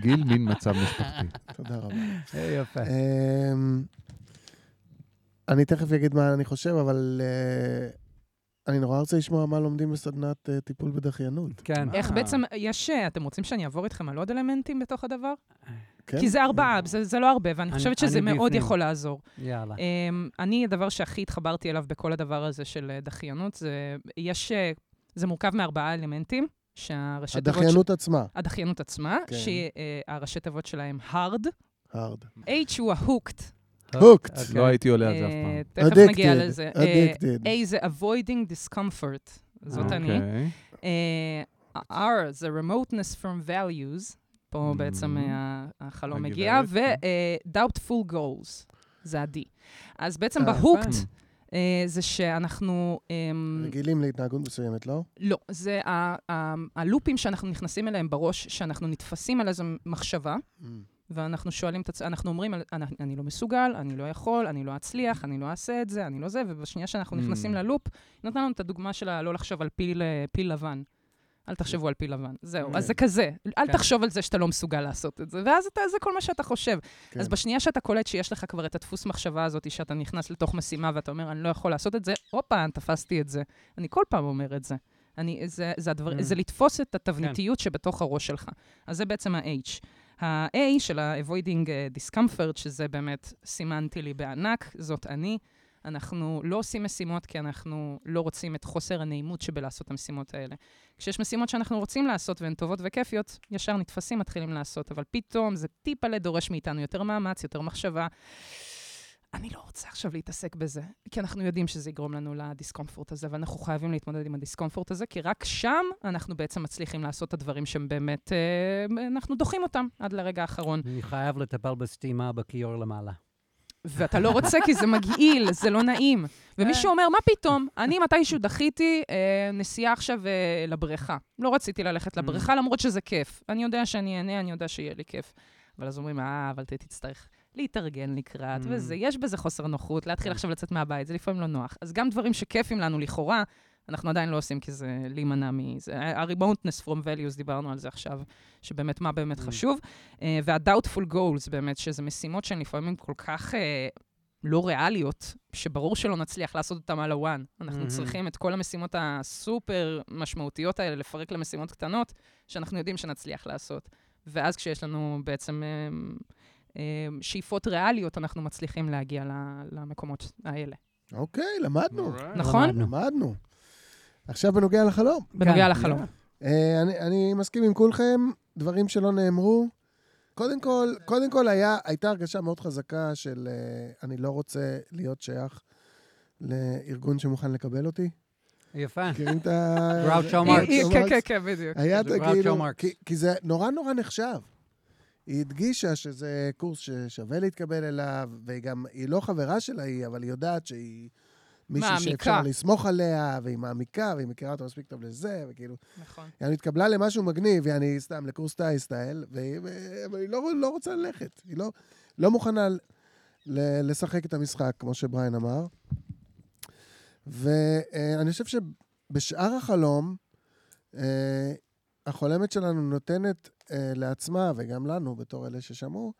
גיל, מין מצב משפחתי. תודה רבה. יפה. אמ, אני תכף אגיד מה אני חושב, אבל אה, אני נורא רוצה לשמוע מה לומדים בסדנת אה, טיפול בדחיינות. כן. איך אה. בעצם, יש, אה, אתם רוצים שאני אעבור איתכם על עוד אלמנטים בתוך הדבר? כן? כי זה ארבעה, זה זה לא הרבה, ואני אני- חושבת שזה אני מאוד בפנים. יכול לעזור. יאללה. אמ, אני, הדבר שהכי התחברתי אליו בכל הדבר הזה של דחיינות, זה, יש, זה מורכב מארבעה אלמנטים, שהראשי תיבות... הדחיינות עצמה, הדחיינות עצמה, כן. שהראשי תיבות שלהם hard, hard. H הוא ה-hooked. Hooked. אוקיי. לא הייתי עולה על זה אף אה, פעם. תכף נגיע לזה. אה, addicted. A זה avoiding discomfort, זאת אני. אוקיי. אה, R זה remoteness from values, פה Mm. בעצם אה, החלום מגיע. ו-doubtful goals, זה ה-D. אז בעצם אה, יפה. אה, זה שאנחנו... אמ, רגילים להתנהגות מסוימת, לא? לא, זה ה- ה- הלופים שאנחנו נכנסים אליהם בראש, שאנחנו נתפסים על איזו מחשבה, ואנחנו שואלים את עצמנו, אנחנו אומרים, אני, אני לא מסוגל, אני לא יכול, אני לא אצליח, אני לא אעשה את זה, אני לא זה, ובשנייה שאנחנו Mm. נכנסים ללופ, היא נתנה לנו את הדוגמה של לא לחשוב על פיל, אה, פיל לבן. אל תחשבו על פיל לבן. זהו, אז כן. זה כזה. אל כן. תחשוב על זה שאתה לא מסוגל לעשות את זה, ואז אתה, זה כל מה שאתה חושב. כן. אז בשנייה שאתה קולט שיש לך כבר את הדפוס מחשבה הזאת, שאתה נכנס לתוך משימה ואתה אומר, אני לא יכול לעשות את זה, הופה, תפסתי את זה. אני כל פעם אומר את זה. אני, זה, זה, הדבר, Mm. זה לתפוס את התבניתיות שבתוך הראש שלך. אז זה בעצם ה-H. ה-A של ה-avoiding אה, discomfort, שזה באמת סימנתי לי בענק, זאת אני. אנחנו לא עושים משימות כי אנחנו לא רוצים את חוסר הנעימות שבלעשות את המשימות האלה. כשיש משימות שאנחנו רוצים לעשות והן טובות וכיפיות, ישר נתפסים, מתחילים לעשות, אבל פתאום זה טיפה דורש מאיתנו יותר מאמץ, יותר מחשבה. אני לא רוצה עכשיו להתעסק בזה, כי אנחנו יודעים שזה יגרום לנו לדיסקומפורט הזה, ואנחנו חייבים להתמודד עם הדיסקומפורט הזה, כי רק שם אנחנו בעצם מצליחים לעשות את הדברים שהם באמת, אה, אנחנו דוחים אותם עד לרגע האחרון. אני חייב לטפל בסתימה בכיור למעלה. ואתה לא רוצה כי זה מגעיל, זה לא נעים. ומישהו אומר, מה פתאום? אני מתישהו דחיתי אה, נסיעה עכשיו אה, לבריכה. לא רציתי ללכת לבריכה, למרות שזה כיף. אני יודע שאני אהנה, אני יודע שיהיה לי כיף. אבל אז אומרים, אה, אבל תצטרך להתארגן לקראת, Mm. וזה, יש בזה חוסר נוחות, להתחיל כן. עכשיו לצאת מהבית, זה לפעמים לא נוח. אז גם דברים שכיפים לנו לכאורה, אנחנו עדיין לא עושים כי זה להימנע מזה. ה-remoteness from values, דיברנו על זה עכשיו, שבאמת מה באמת Mm. חשוב. אה, וה-doubtful goals באמת, שזה משימות שהן לפעמים כל כך אה, לא ריאליות, שברור שלא נצליח לעשות אותן על הוואן. אנחנו מהמם. צריכים את כל המשימות הסופר משמעותיות האלה לפרק למשימות קטנות, שאנחנו יודעים שנצליח לעשות. ואז כשיש לנו בעצם אה, שאיפות ריאליות, אנחנו מצליחים להגיע למקומות האלה. אוקיי, למדנו. נכון? למדנו. עכשיו בנוגע לחלום. בנוגע כן. לחלום. אה, אני, מסכים עם כולכם, דברים שלא נאמרו. קודם כל, קודם כל היה, הייתה הרגשה מאוד חזקה של אה, אני לא רוצה להיות שייך לארגון שמוכן לקבל אותי. יפה. מכירים את ה... גראוצ'ו מרקס. כן, כן, כן, בדיוק. היה את זה כאילו, כי זה נורא נורא נחשב. היא הדגישה שזה קורס ששווה להתקבל אליו, והיא גם, היא לא חברה שלה היא, אבל היא יודעת שהיא מישהי מעמיקה. שאפשר לסמוך עליה, והיא מעמיקה, והיא מכירה אותו מספיק טוב לזה, וכאילו... נכון. היא התקבלה למשהו מגניב, יעני סתם לקורס טייס סטייל, והיא, אבל היא לא, לא רוצה ללכת. היא לא, לא מוכנה ל, ל, לשחק את המשחק, כמו שבריין אמר. ואני חושב שבשאר החלום, אה, החולמת שלנו נותנת אה, לעצמה, וגם לנו, בתור אלה ששמעו,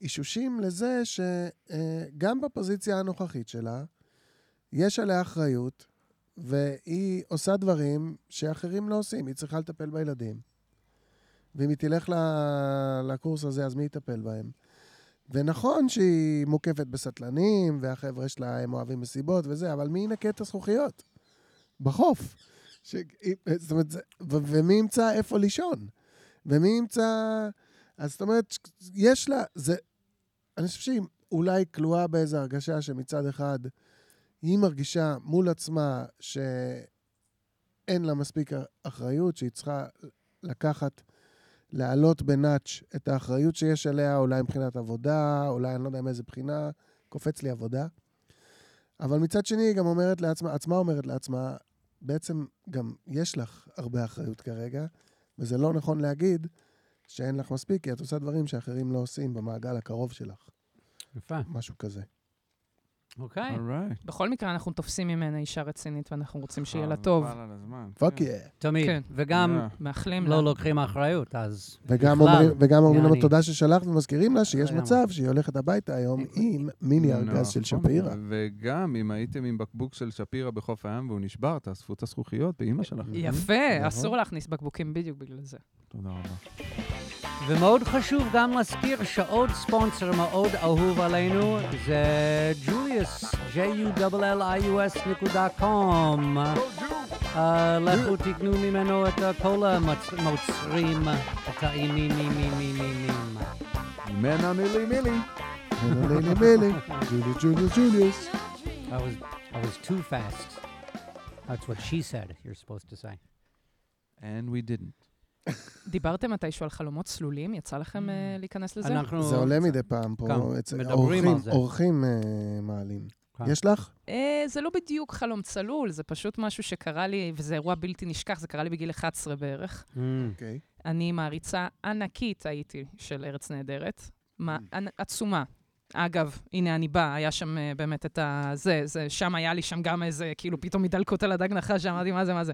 אישושים לזה שגם בפוזיציה הנוכחית שלה, יש עליה אחריות, והיא עושה דברים שאחרים לא עושים. היא צריכה לטפל בילדים. ואם היא תלך ל- לקורס הזה, אז מי יטפל בהם? ונכון שהיא מוקפת בסטלנים, והחבר'ה שלה הם אוהבים מסיבות וזה, אבל מי ינקה את הזכוכיות? בחוף. ש... זאת אומרת. ו- ומי ימצא איפה לישון? ומי ימצא... אז זאת אומרת, יש לה... זה... אני חושב שהיא אולי כלואה באיזו הרגשה שמצד אחד היא מרגישה מול עצמה שאין לה מספיק אחריות, שהיא צריכה לקחת, להעלות בנאץ' את האחריות שיש עליה, אולי מבחינת עבודה, אולי אני לא יודע מאיזה בחינה, קופץ לי עבודה. אבל מצד שני, היא גם אומרת לעצמה, עצמה אומרת לעצמה, בעצם גם יש לך הרבה אחריות כרגע, וזה לא נכון להגיד שאין לך מספיק, כי את עושה דברים שאחרים לא עושים במעגל הקרוב שלך, יפה. משהו כזה. אוקיי. alright. בכל מקרה, אנחנו תופסים ממנה אישה רצינית, ואנחנו רוצים שיהיה אה, לה טוב. חבל על הזמן. fuck כן. Yeah. תמיד. כן. וגם אה. מאחלים לה. לא לוקחים אחריות, אז וגם בכלל, וגם אומרים לנו. תודה ששלחת ומזכירים לה שיש אה, מצב שהיא הולכת הביתה היום עם מיני ארגז של נכון. שפירא. וגם אם הייתם עם בקבוק של שפירא בחוף הים והוא נשבר, תאספו את הזכוכיות באימא שלכם. יפה, נכון. אסור להכניס בקבוקים בדיוק בגלל זה. תודה רבה. ומאוד חשוב גם להזכיר שעוד ספונסר מאוד אהוב עלינו זה ג'וליוס, j-u-l-l-i-u-s נקודה קום. אה, לכו תקנו ממנו את כל המוצרים הטעימים, מי, מי, מי, מי, מי. מנה מילי מילי. מילי מילי מילי, ג'וליוס ג'וליוס ג'וליוס. I was, I was too fast. That's what she said, you're supposed to say. And we didn't. דיברתם מתישהו על חלומות צלולים? יצא לכם אה, להיכנס לזה? אנחנו... זה עולה מדי פעם פה, אורחים- זה. אורחים אה, מעלים. כן. יש לך? אה, זה לא בדיוק חלום צלול, זה פשוט משהו שקרה לי, וזה אירוע בלתי נשכח, זה קרה לי בגיל 11 בערך. Mm. אוקיי. אני מעריצה ענקית הייתי של ארץ נהדרת, Mm. עצומה. אגב, הנה אני באה, היה שם באמת את ה... זה, זה, שם היה לי שם גם איזה, כאילו, פתאום הידלקות על הדג נחש, אמרתי, מה זה, מה זה.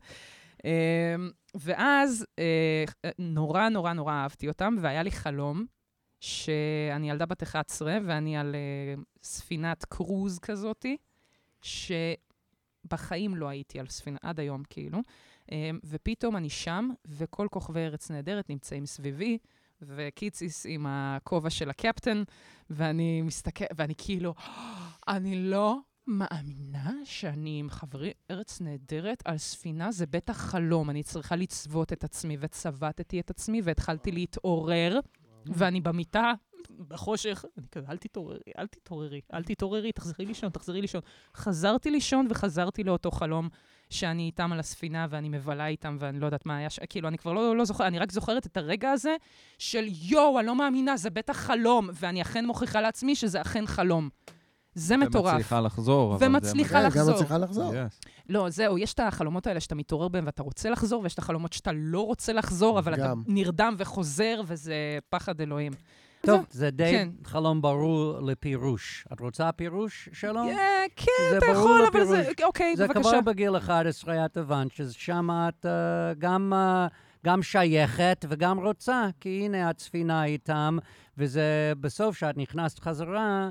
אה, ואז אה, נורא נורא נורא אהבתי אותם, והיה לי חלום שאני ילדה בת 11, ואני על אה, ספינת קרוז כזאתי, שבחיים לא הייתי על ספינה, עד היום כאילו. אה, ופתאום אני שם, וכל כוכבי ארץ נהדרת נמצאים סביבי, וקיציס עם הכובע של הקפטן, ואני מסתכל, ואני כאילו, אני לא מאמינה שאני עם חברי ארץ נהדרת על ספינה, זה בטח חלום. אני צריכה לצוות את עצמי, וצבטתי את עצמי, והתחלתי להתעורר, ואני במיטה, בחושך, אני כזה, אל תתעוררי, אל תתעוררי, אל תתעוררי, תחזרי לישון, תחזרי לישון. חזרתי לישון וחזרתי לאותו חלום שאני איתם על הספינה ואני מבלה איתם ואני לא יודעת מה היה, ש... כאילו, אני כבר לא, לא זוכרת, אני רק זוכרת את הרגע הזה של יואו, אני לא מאמינה, זה בטח חלום, ואני אכן מוכיחה לעצמי שזה אכן חלום. זה מטורף. ומצליחה לחזור. זה ומצליחה לחזור. גם מצליחה לחזור. Yes. לא, זהו, יש את החלומות האלה שאתה מתעורר בהם ואתה רוצה לחזור, ויש את החלומות שאתה לא רוצה לחזור, אבל אתה. נרדם וחוזר, וזה פחד אלוהים. טוב, זה די כן. חלום ברור לפירוש. את רוצה פירוש שלו? כן, זה אתה יכול, אבל לפירוש. זה... אוקיי, זה בבקשה. כבר בגיל 11 את הבנת ששם את אה, גם, אה, גם שייכת וגם רוצה, כי הנה את ספינה איתם, וזה בסוף, כשאת נכנסת חזרה,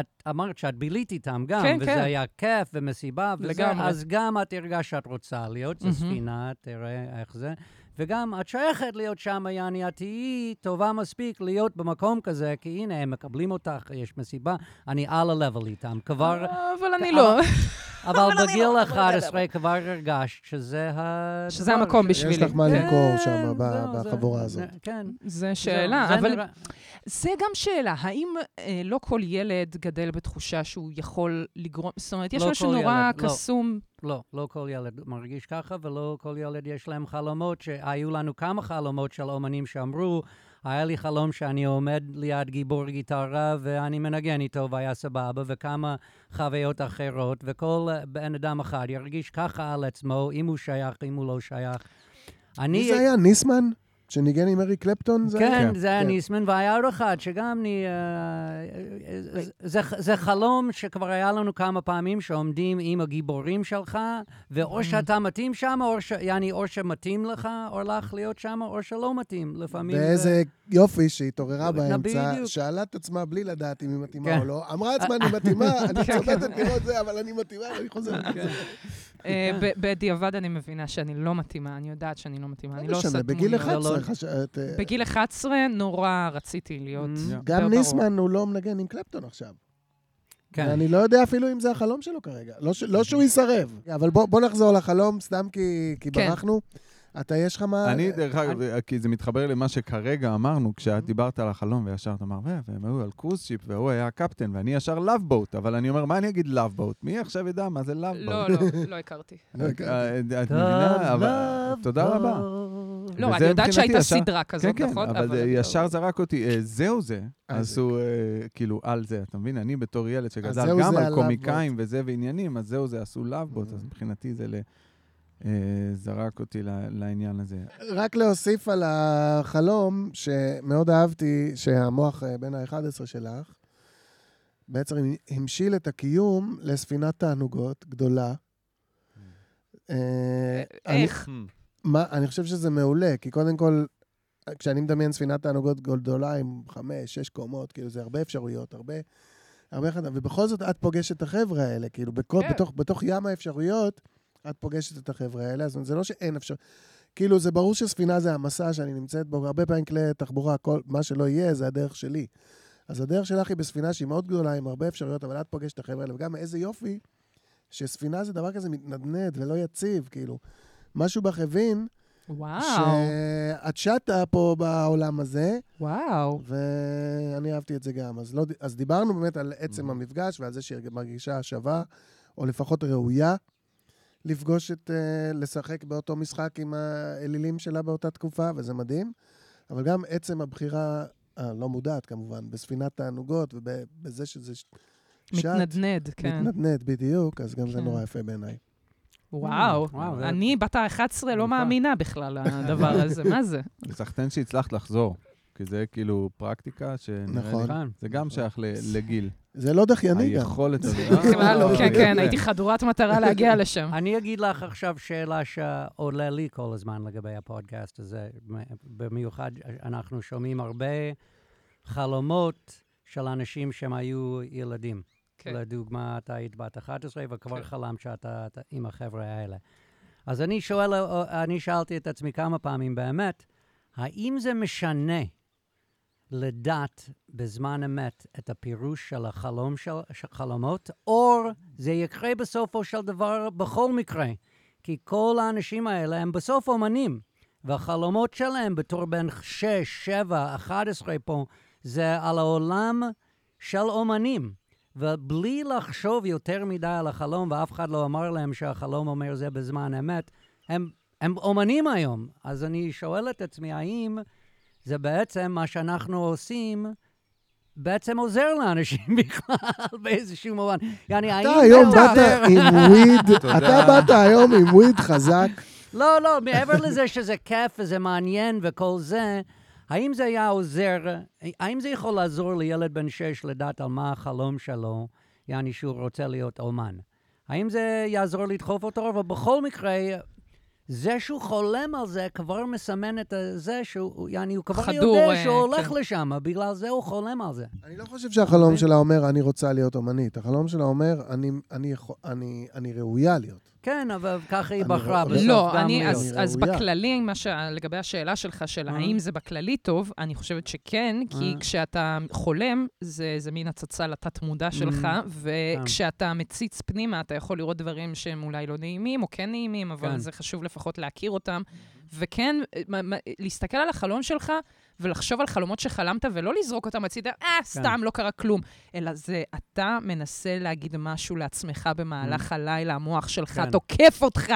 את אמרת שאת בילית איתם גם, כן, וזה כן. היה כיף ומסיבה וזה, לגמרי. אז גם את הרגשת שאת רוצה להיות, זו מהמם. ספינה, תראה איך זה. וגם את שייכת להיות שם, יעני, את תהיי טובה מספיק להיות במקום כזה, כי הנה, הם מקבלים אותך, יש מסיבה, אני על ה-level איתם. כבר, אבל אני לא. אבל בגיל לא- 11 כבר הרגשת שזה ה... שזה המקום בשבילי. יש לך מה כן. למכור שם בחבורה הזאת. כן. זה שאלה, אבל זה גם שאלה. האם אה, לא כל ילד גדל בתחושה שהוא יכול לגרום... זאת אומרת, יש לא משהו נורא ילד, לא. קסום. לא, לא כל ילד מרגיש ככה, ולא כל ילד יש להם חלומות, שהיו לנו כמה חלומות של אומנים שאמרו, היה לי חלום שאני עומד ליד גיבור גיטרה ואני מנגן איתו והיה סבבה, וכמה חוויות אחרות, וכל בן אדם אחד ירגיש ככה על עצמו, אם הוא שייך, אם הוא לא שייך. אני... מי זה היה? ניסמן? שניגן עם אריק קלפטון? זה היה? כן, כן. זה היה כן. ניסמן, והיה עוד אחד שגם אני... אה, זה, זה חלום שכבר היה לנו כמה פעמים שעומדים עם הגיבורים שלך, ואו שאתה מתאים שם, או, ש, יעני, או שמתאים לך או לך להיות שם, או שלא מתאים. לפעמים... זה- ואיזה יופי שהיא התעוררה באמצע, בדיוק. שאלה את עצמה בלי לדעת אם היא מתאימה כן. או לא, אמרה לעצמה, אני מתאימה, אני צודקת לראות זה, אבל אני מתאימה, ואני חוזרת. אה, ב- בדיעבד אני מבינה שאני לא מתאימה, אני יודעת שאני לא מתאימה, אני לא עושה דמויות. בגיל לא, 11 לא. חשבת... אה, בגיל 11 נורא רציתי להיות... Mm. גם. ניסמן הוא לא מנגן עם קלפטון עכשיו. כן. ואני לא יודע אפילו אם זה החלום שלו כרגע. לא ש- לא שהוא יסרב. אבל בוא בוא נחזור לחלום, סתם כי כי כן. ברחנו. אתה, יש לך מה... אני, דרך אגב, כי זה מתחבר למה שכרגע אמרנו, Mm-hmm. כשאת דיברת על החלום, וישר את אמרת, "ו- והם היו על cruise ship, והוא היה הקפטן, ואני ישר Love Boat, אבל אני אומר, מה אני אגיד Love Boat? מי עכשיו ידע מה זה Love Boat? לא, לא, לא הכרתי. את מבינה? אבל- תודה רבה. לא, אני יודעת שהייתה ישר- סדרה כזאת, כן, כן, נכון? אבל זה ישר זרק אותי, אה, זהו זה. אז זה- הוא, אה, כאילו, על זה, אתה מבין? אני בתור ילד שגדל גם על קומיקאים וזה ועניינים, אז זהו זה, עשו Love Boat, Mm. אז מבחינתי זה ל- אה, זרק אותי ל- לעניין הזה. רק להוסיף על החלום, שמאוד אהבתי שהמוח אה, בן ה-11 שלך, בעצם המשיל את הקיום לספינת תענוגות גדולה. אה, אני- איך? מה, אני חושב שזה מעולה, כי קודם כל, כשאני מדמיין ספינת תענוגות גדולה עם חמש, שש קומות, כאילו זה הרבה אפשרויות, הרבה... הרבה חד... ובכל זאת את פוגשת את החבר'ה האלה, כאילו, בכל, כן. בתוך, בתוך ים האפשרויות, את פוגשת את החבר'ה האלה, אומרת, זה לא שאין אפשר... כאילו, זה ברור שספינה זה המסע שאני נמצאת בו, הרבה פעמים כלי תחבורה, כל, מה שלא יהיה, זה הדרך שלי. אז הדרך שלך היא בספינה שהיא מאוד גדולה, עם הרבה אפשרויות, אבל את פוגשת את החבר'ה האלה, וגם איזה יופי שספינה זה דבר כזה מתנדנד ולא יציב, כאילו. משהו בך הבין וואו, שאת שטה פה בעולם הזה, וואו. ואני אהבתי את זה גם. אז, לא, אז דיברנו באמת על עצם המפגש ועל זה שהיא מרגישה שווה, או לפחות ראויה, לפגוש את, אה, לשחק באותו משחק עם האלילים שלה באותה תקופה, וזה מדהים. אבל גם עצם הבחירה, הלא מודעת כמובן, בספינת תענוגות ובזה שזה ש- שט, מתנדנד, כן. מתנדנד בדיוק, אז גם זה כן. נורא יפה בעיניי. וואו. וואו, זה- אני בת ה-11 לא. מאמינה בכלל לדבר הזה, מה זה? סחטיין שהצלחת לחזור, כי זה כאילו פרקטיקה שנראה לי... נכון. נכון. זה גם שייך ל- לגיל. זה לא דחייני גם. היכולת הזאת. בכלל לא, אה, כן, כן. הייתי חדורת מטרה להגיע לשם. אני אגיד לך עכשיו שאלה שעולה לי כל הזמן לגבי הפודקאסט הזה. במיוחד, אנחנו שומעים הרבה חלומות של אנשים שהם היו ילדים. כן. לדוגמה, אתה היית בת 11 וכבר כן. חלמת שאתה אתה עם החבר'ה האלה. אז אני שואל, אני שאלתי את עצמי כמה פעמים באמת, האם זה משנה לדעת בזמן אמת את הפירוש של החלום של, של חלומות, או זה יקרה בסופו של דבר בכל מקרה? כי כל האנשים האלה הם בסוף אומנים, והחלומות שלהם בתור בן 6, 7, 11 פה, זה על העולם של אומנים. ובלי לחשוב יותר מדי על החלום, ואף אחד לא אמר להם שהחלום אומר זה בזמן אמת, הם, הם אומנים היום. אז אני שואל את עצמי, האם זה בעצם מה שאנחנו עושים, בעצם עוזר לאנשים בכלל באיזשהו מובן. יעני, האם אתה היום באת עם וויד. אתה באת היום עם וויד חזק. לא, לא, מעבר לזה שזה כיף וזה מעניין וכל זה, האם זה היה עוזר, האם זה יכול לעזור לילד בן שש לדעת על מה החלום שלו, יעני שהוא רוצה להיות אומן? האם זה יעזור לדחוף אותו? אבל בכל מקרה, זה שהוא חולם על זה כבר מסמן את זה שהוא, יעני, הוא כבר חדור, יודע אה, שהוא הולך כן. לשם, בגלל זה הוא חולם על זה. אני לא חושב שהחלום שלה אומר, אני רוצה להיות אומנית. החלום שלה אומר, אני- אני אני אני ראויה להיות. כן, אבל ככה היא בחרה לא- בסוף לא, גם אני, להיות. אז, אני אז. בכללי, מה ש... לגבי השאלה שלך, של אה. האם זה בכללי טוב, אני חושבת שכן, כי אה. כשאתה חולם, זה, זה מין הצצה לתת-מודע שלך, Mm. וכשאתה מציץ פנימה, אתה יכול לראות דברים שהם אולי לא נעימים, או כן נעימים, אבל כן. זה חשוב לפחות להכיר אותם. וכן, להסתכל על החלום שלך ולחשוב על חלומות שחלמת, ולא לזרוק אותם הצידה, אה, סתם, לא קרה כלום. אלא זה, אתה מנסה להגיד משהו לעצמך במהלך הלילה, המוח שלך כן. תוקף אותך,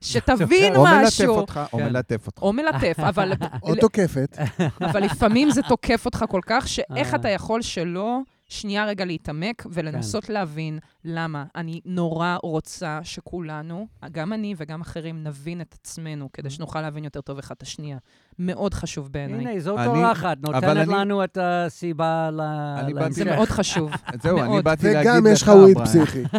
שתבין או מלטף משהו. אותך, או כן. מלטף אותך. או מלטף, אבל, או תוקפת. אבל לפעמים זה תוקף אותך כל כך, שאיך אה. אתה יכול שלא שנייה רגע להתעמק ולנסות להבין למה. אני נורא רוצה שכולנו, גם אני וגם אחרים, נבין את עצמנו, כדי שנוכל להבין יותר טוב אחד את השנייה. מאוד חשוב בעיניי. הנה, זאת אורחת, נותנת לנו את הסיבה ל... זה. מאוד חשוב. זהו, אני. באתי להגיד לך, וגם יש לך וויד. פסיכי.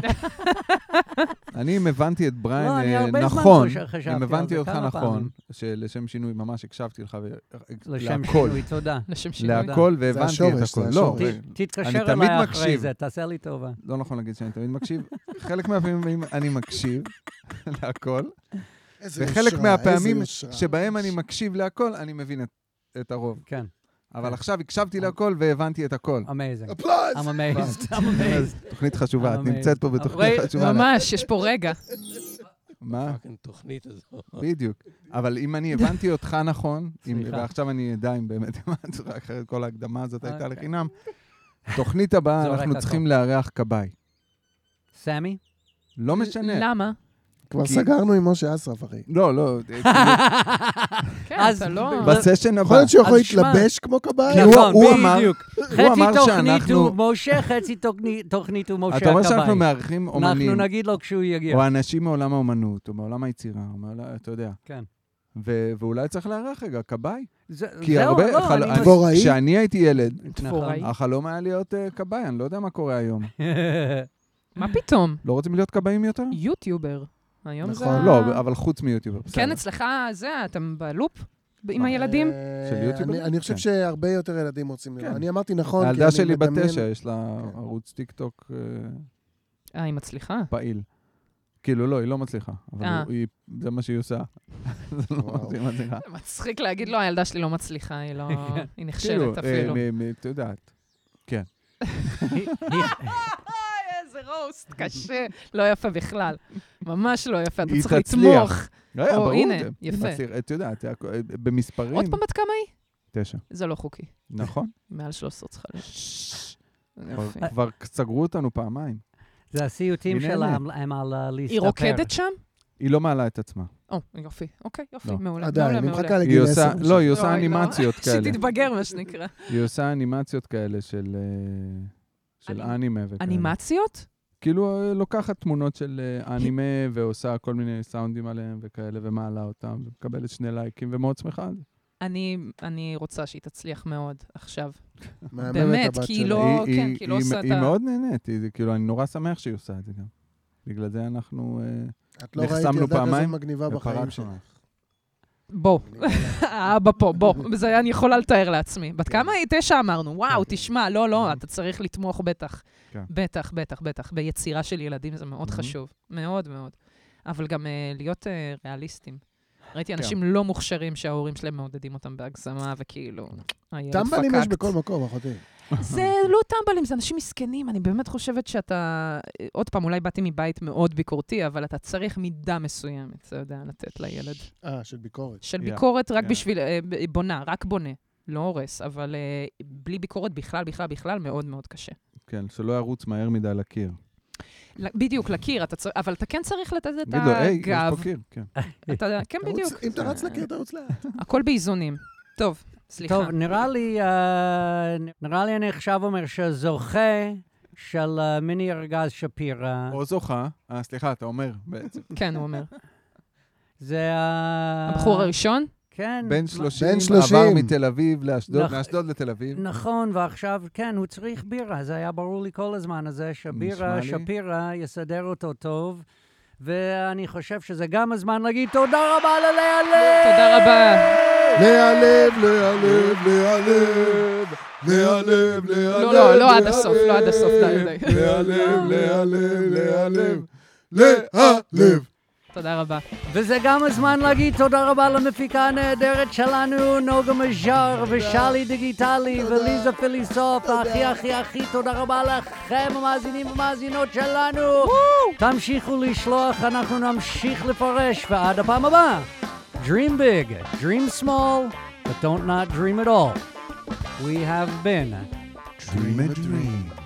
אני, אם הבנתי את בריין לא, אה, נכון, אם הבנתי אותך נכון. שלשם שינוי ממש הקשבתי לך, לשם שינוי, תודה. לשם שינוי. להכל, והבנתי את הכל. זה לא, תתקשר אליי אחרי. זה, תעשה לי טובה. לא נכון להגיד שאני תמיד מקשיב. חלק מהפעמים אני מקשיב להכל, וחלק יושרה, מהפעמים איזה. שבהם אני מקשיב להכל, אני מבין את- את הרוב. כן, אבל עכשיו הקשבתי להכל והבנתי את הכל. amazing. אפלוז! I'm amazed, I'm amazed. תוכנית חשובה, את. נמצאת פה בתוכנית חשובה. ממש, יש פה רגע. מה? תוכנית הזו. בדיוק. אבל אם אני הבנתי אותך נכון. ועכשיו אני אדע אם באמת הבנתי אותך, אחרת כל ההקדמה הזאת הייתה אוקיי. לחינם, תוכנית הבאה אנחנו. צריכים לארח כבאי. סמי? לא משנה. למה? כבר סגרנו עם משה אסרף, אחי. לא, לא, כן, אז אתה לא... בסשן יכול הבא. להיות שהוא יכול להתלבש כמו כבאי? הוא- נכון, הוא אמר- בדיוק. חצי תוכנית הוא משה, חצי תוכנית- הוא משה אתה אומר שאנחנו הכבאי. מארחים אנחנו אומנים, נגיד לו כשהוא יגיע. או אנשים מעולם האומנות, או מעולם היצירה, אתה יודע. כן. ו- ואולי צריך לארח רגע, כבאי. זה- כי זהו, הרבה... לא, חל- אני דבוראי? כשאני הייתי ילד, דבוראי. החלום היה להיות אה, כבאי, אני לא יודע מה קורה היום. מה פתאום? לא רוצים להיות כבאים יותר? יוטיובר. היום זה... נכון. לא, אבל חוץ מיוטיובר, בסדר. כן, אצלך זה, אתם בלופ עם מה? הילדים? אה, של יוטיוברים? אני- אני חושב כן. שהרבה יותר ילדים רוצים לראות. כן. אני אמרתי נכון, כי הילדה שלי בת תשע, יש לה כן. ערוץ טיק טוק אה, אה, היא מצליחה. פעיל. כאילו, לא, היא לא מצליחה, אבל אה. היא- זה מה שהיא עושה. זה לא וואו. מה שהיא מצליחה. זה מצחיק להגיד לו, הילדה שלי לא מצליחה, היא לא... היא כאילו, נכשלת אה, אפילו. מ- מ- את יודעת. אוי, איזה רוסט, קשה. לא יפה בכלל. ממש לא יפה, אתה צריך. לתמוך. לא, או, ברור, הנה, זה- יפה. את יודעת, במספרים... עוד פעם בת כמה היא? תשע. זה לא חוקי. נכון. מעל 13 צריכה להיות. כבר- סגרו אותנו פעמיים. זה הסיוטים היא שלה, נהנית. הם על אה, להסתפר. היא רוקדת שם? היא לא מעלה את עצמה. או, יופי. אוקיי, יופי, לא. מעולה. עדיין, אני. מחכה לגיל עושה, 10. לא, היא עושה לא. אנימציות כאלה. שתתבגר, מה שנקרא. היא עושה אנימציות כאלה של אה, של אני- אנימה וכאלה. אנימציות? כאילו אה, לוקחת תמונות של אה, אנימה ועושה כל מיני סאונדים עליהם וכאלה, ומעלה אותם, ומקבלת שני לייקים, ומאוד שמחה על זה. אני, אני רוצה שהיא תצליח מאוד עכשיו. באמת, כי היא. לא- היא- כן, היא- כי לא היא- עושה את היא ה- מאוד נהנית, היא- כאילו, אני נורא שמח שהיא עושה את זה גם. בגלל זה אנחנו אה, את לא ראית נחסמנו ילדה כזאת פעמיים, מגניבה בחיים שלך. בוא, האבא פה, בוא. זה אני יכולה לתאר לעצמי. בת כמה היא? תשע אמרנו. וואו, תשמע, לא, לא, אתה צריך לתמוך בטח. כן. בטח, בטח, בטח. ביצירה של ילדים זה מאוד Mhm. חשוב. מאוד מאוד. אבל גם אה, להיות אה, ריאליסטים. ראיתי כן. אנשים לא מוכשרים שההורים שלהם מעודדים אותם בהגזמה, וכאילו, טמבלים יש. בכל מקום, אחותי. זה לא טמבלים, זה אנשים מסכנים. אני באמת חושבת שאתה... עוד פעם, אולי באתי מבית מאוד ביקורתי, אבל אתה צריך מידה מסוימת, אתה יודע, לתת לילד. אה, של ביקורת. של ביקורת רק. בשביל... אה, בונה, רק בונה. לא הורס, אבל אה, בלי ביקורת בכלל, בכלל, בכלל, מאוד מאוד קשה. כן, שלא ירוץ מהר מדי לקיר. בדיוק, לקיר. אבל אתה כן צריך לתת את הגב. פה קיר. כן. כן, בדיוק. אם אתה רץ לקיר, תרוץ לאט. הכל באיזונים. טוב, סליחה. טוב, נראה לי, אה, נראה לי אני עכשיו אומר שזוכה של אה, מיני ארגז שפירא, או זוכה, אה, סליחה, אתה אומר בעצם. כן, הוא אומר. זה ה... הבחור הראשון? כן. בן מה- 30, בן 30. עבר מתל אביב לאשדוד, נכ- מאשדוד לתל אביב. נכון, ועכשיו, כן, הוא צריך בירה. זה היה ברור לי כל הזמן הזה, שבירה. שפירא יסדר אותו טוב. ואני חושב שזה גם הזמן להגיד תודה רבה ללאה לב! תודה רבה. להיעלב, להיעלב, להיעלב. להיעלב, להיעלב. לא, לא, לא עד הסוף, לא עד הסוף, די, די. להיעלב, להיעלב, להיעלב. להיעלב. תודה רבה. וזה גם הזמן להגיד תודה רבה למפיקה הנהדרת שלנו, נוגה מז'אר ושלי דיגיטלי וליזה פיליסוף, הכי הכי הכי תודה רבה לכם המאזינים ומאזינות שלנו. תמשיכו לשלוח, אנחנו נמשיך לפרש, ועד הפעם הבאה, Dream big, dream small, but don't not dream at all. We have been Dream a dream.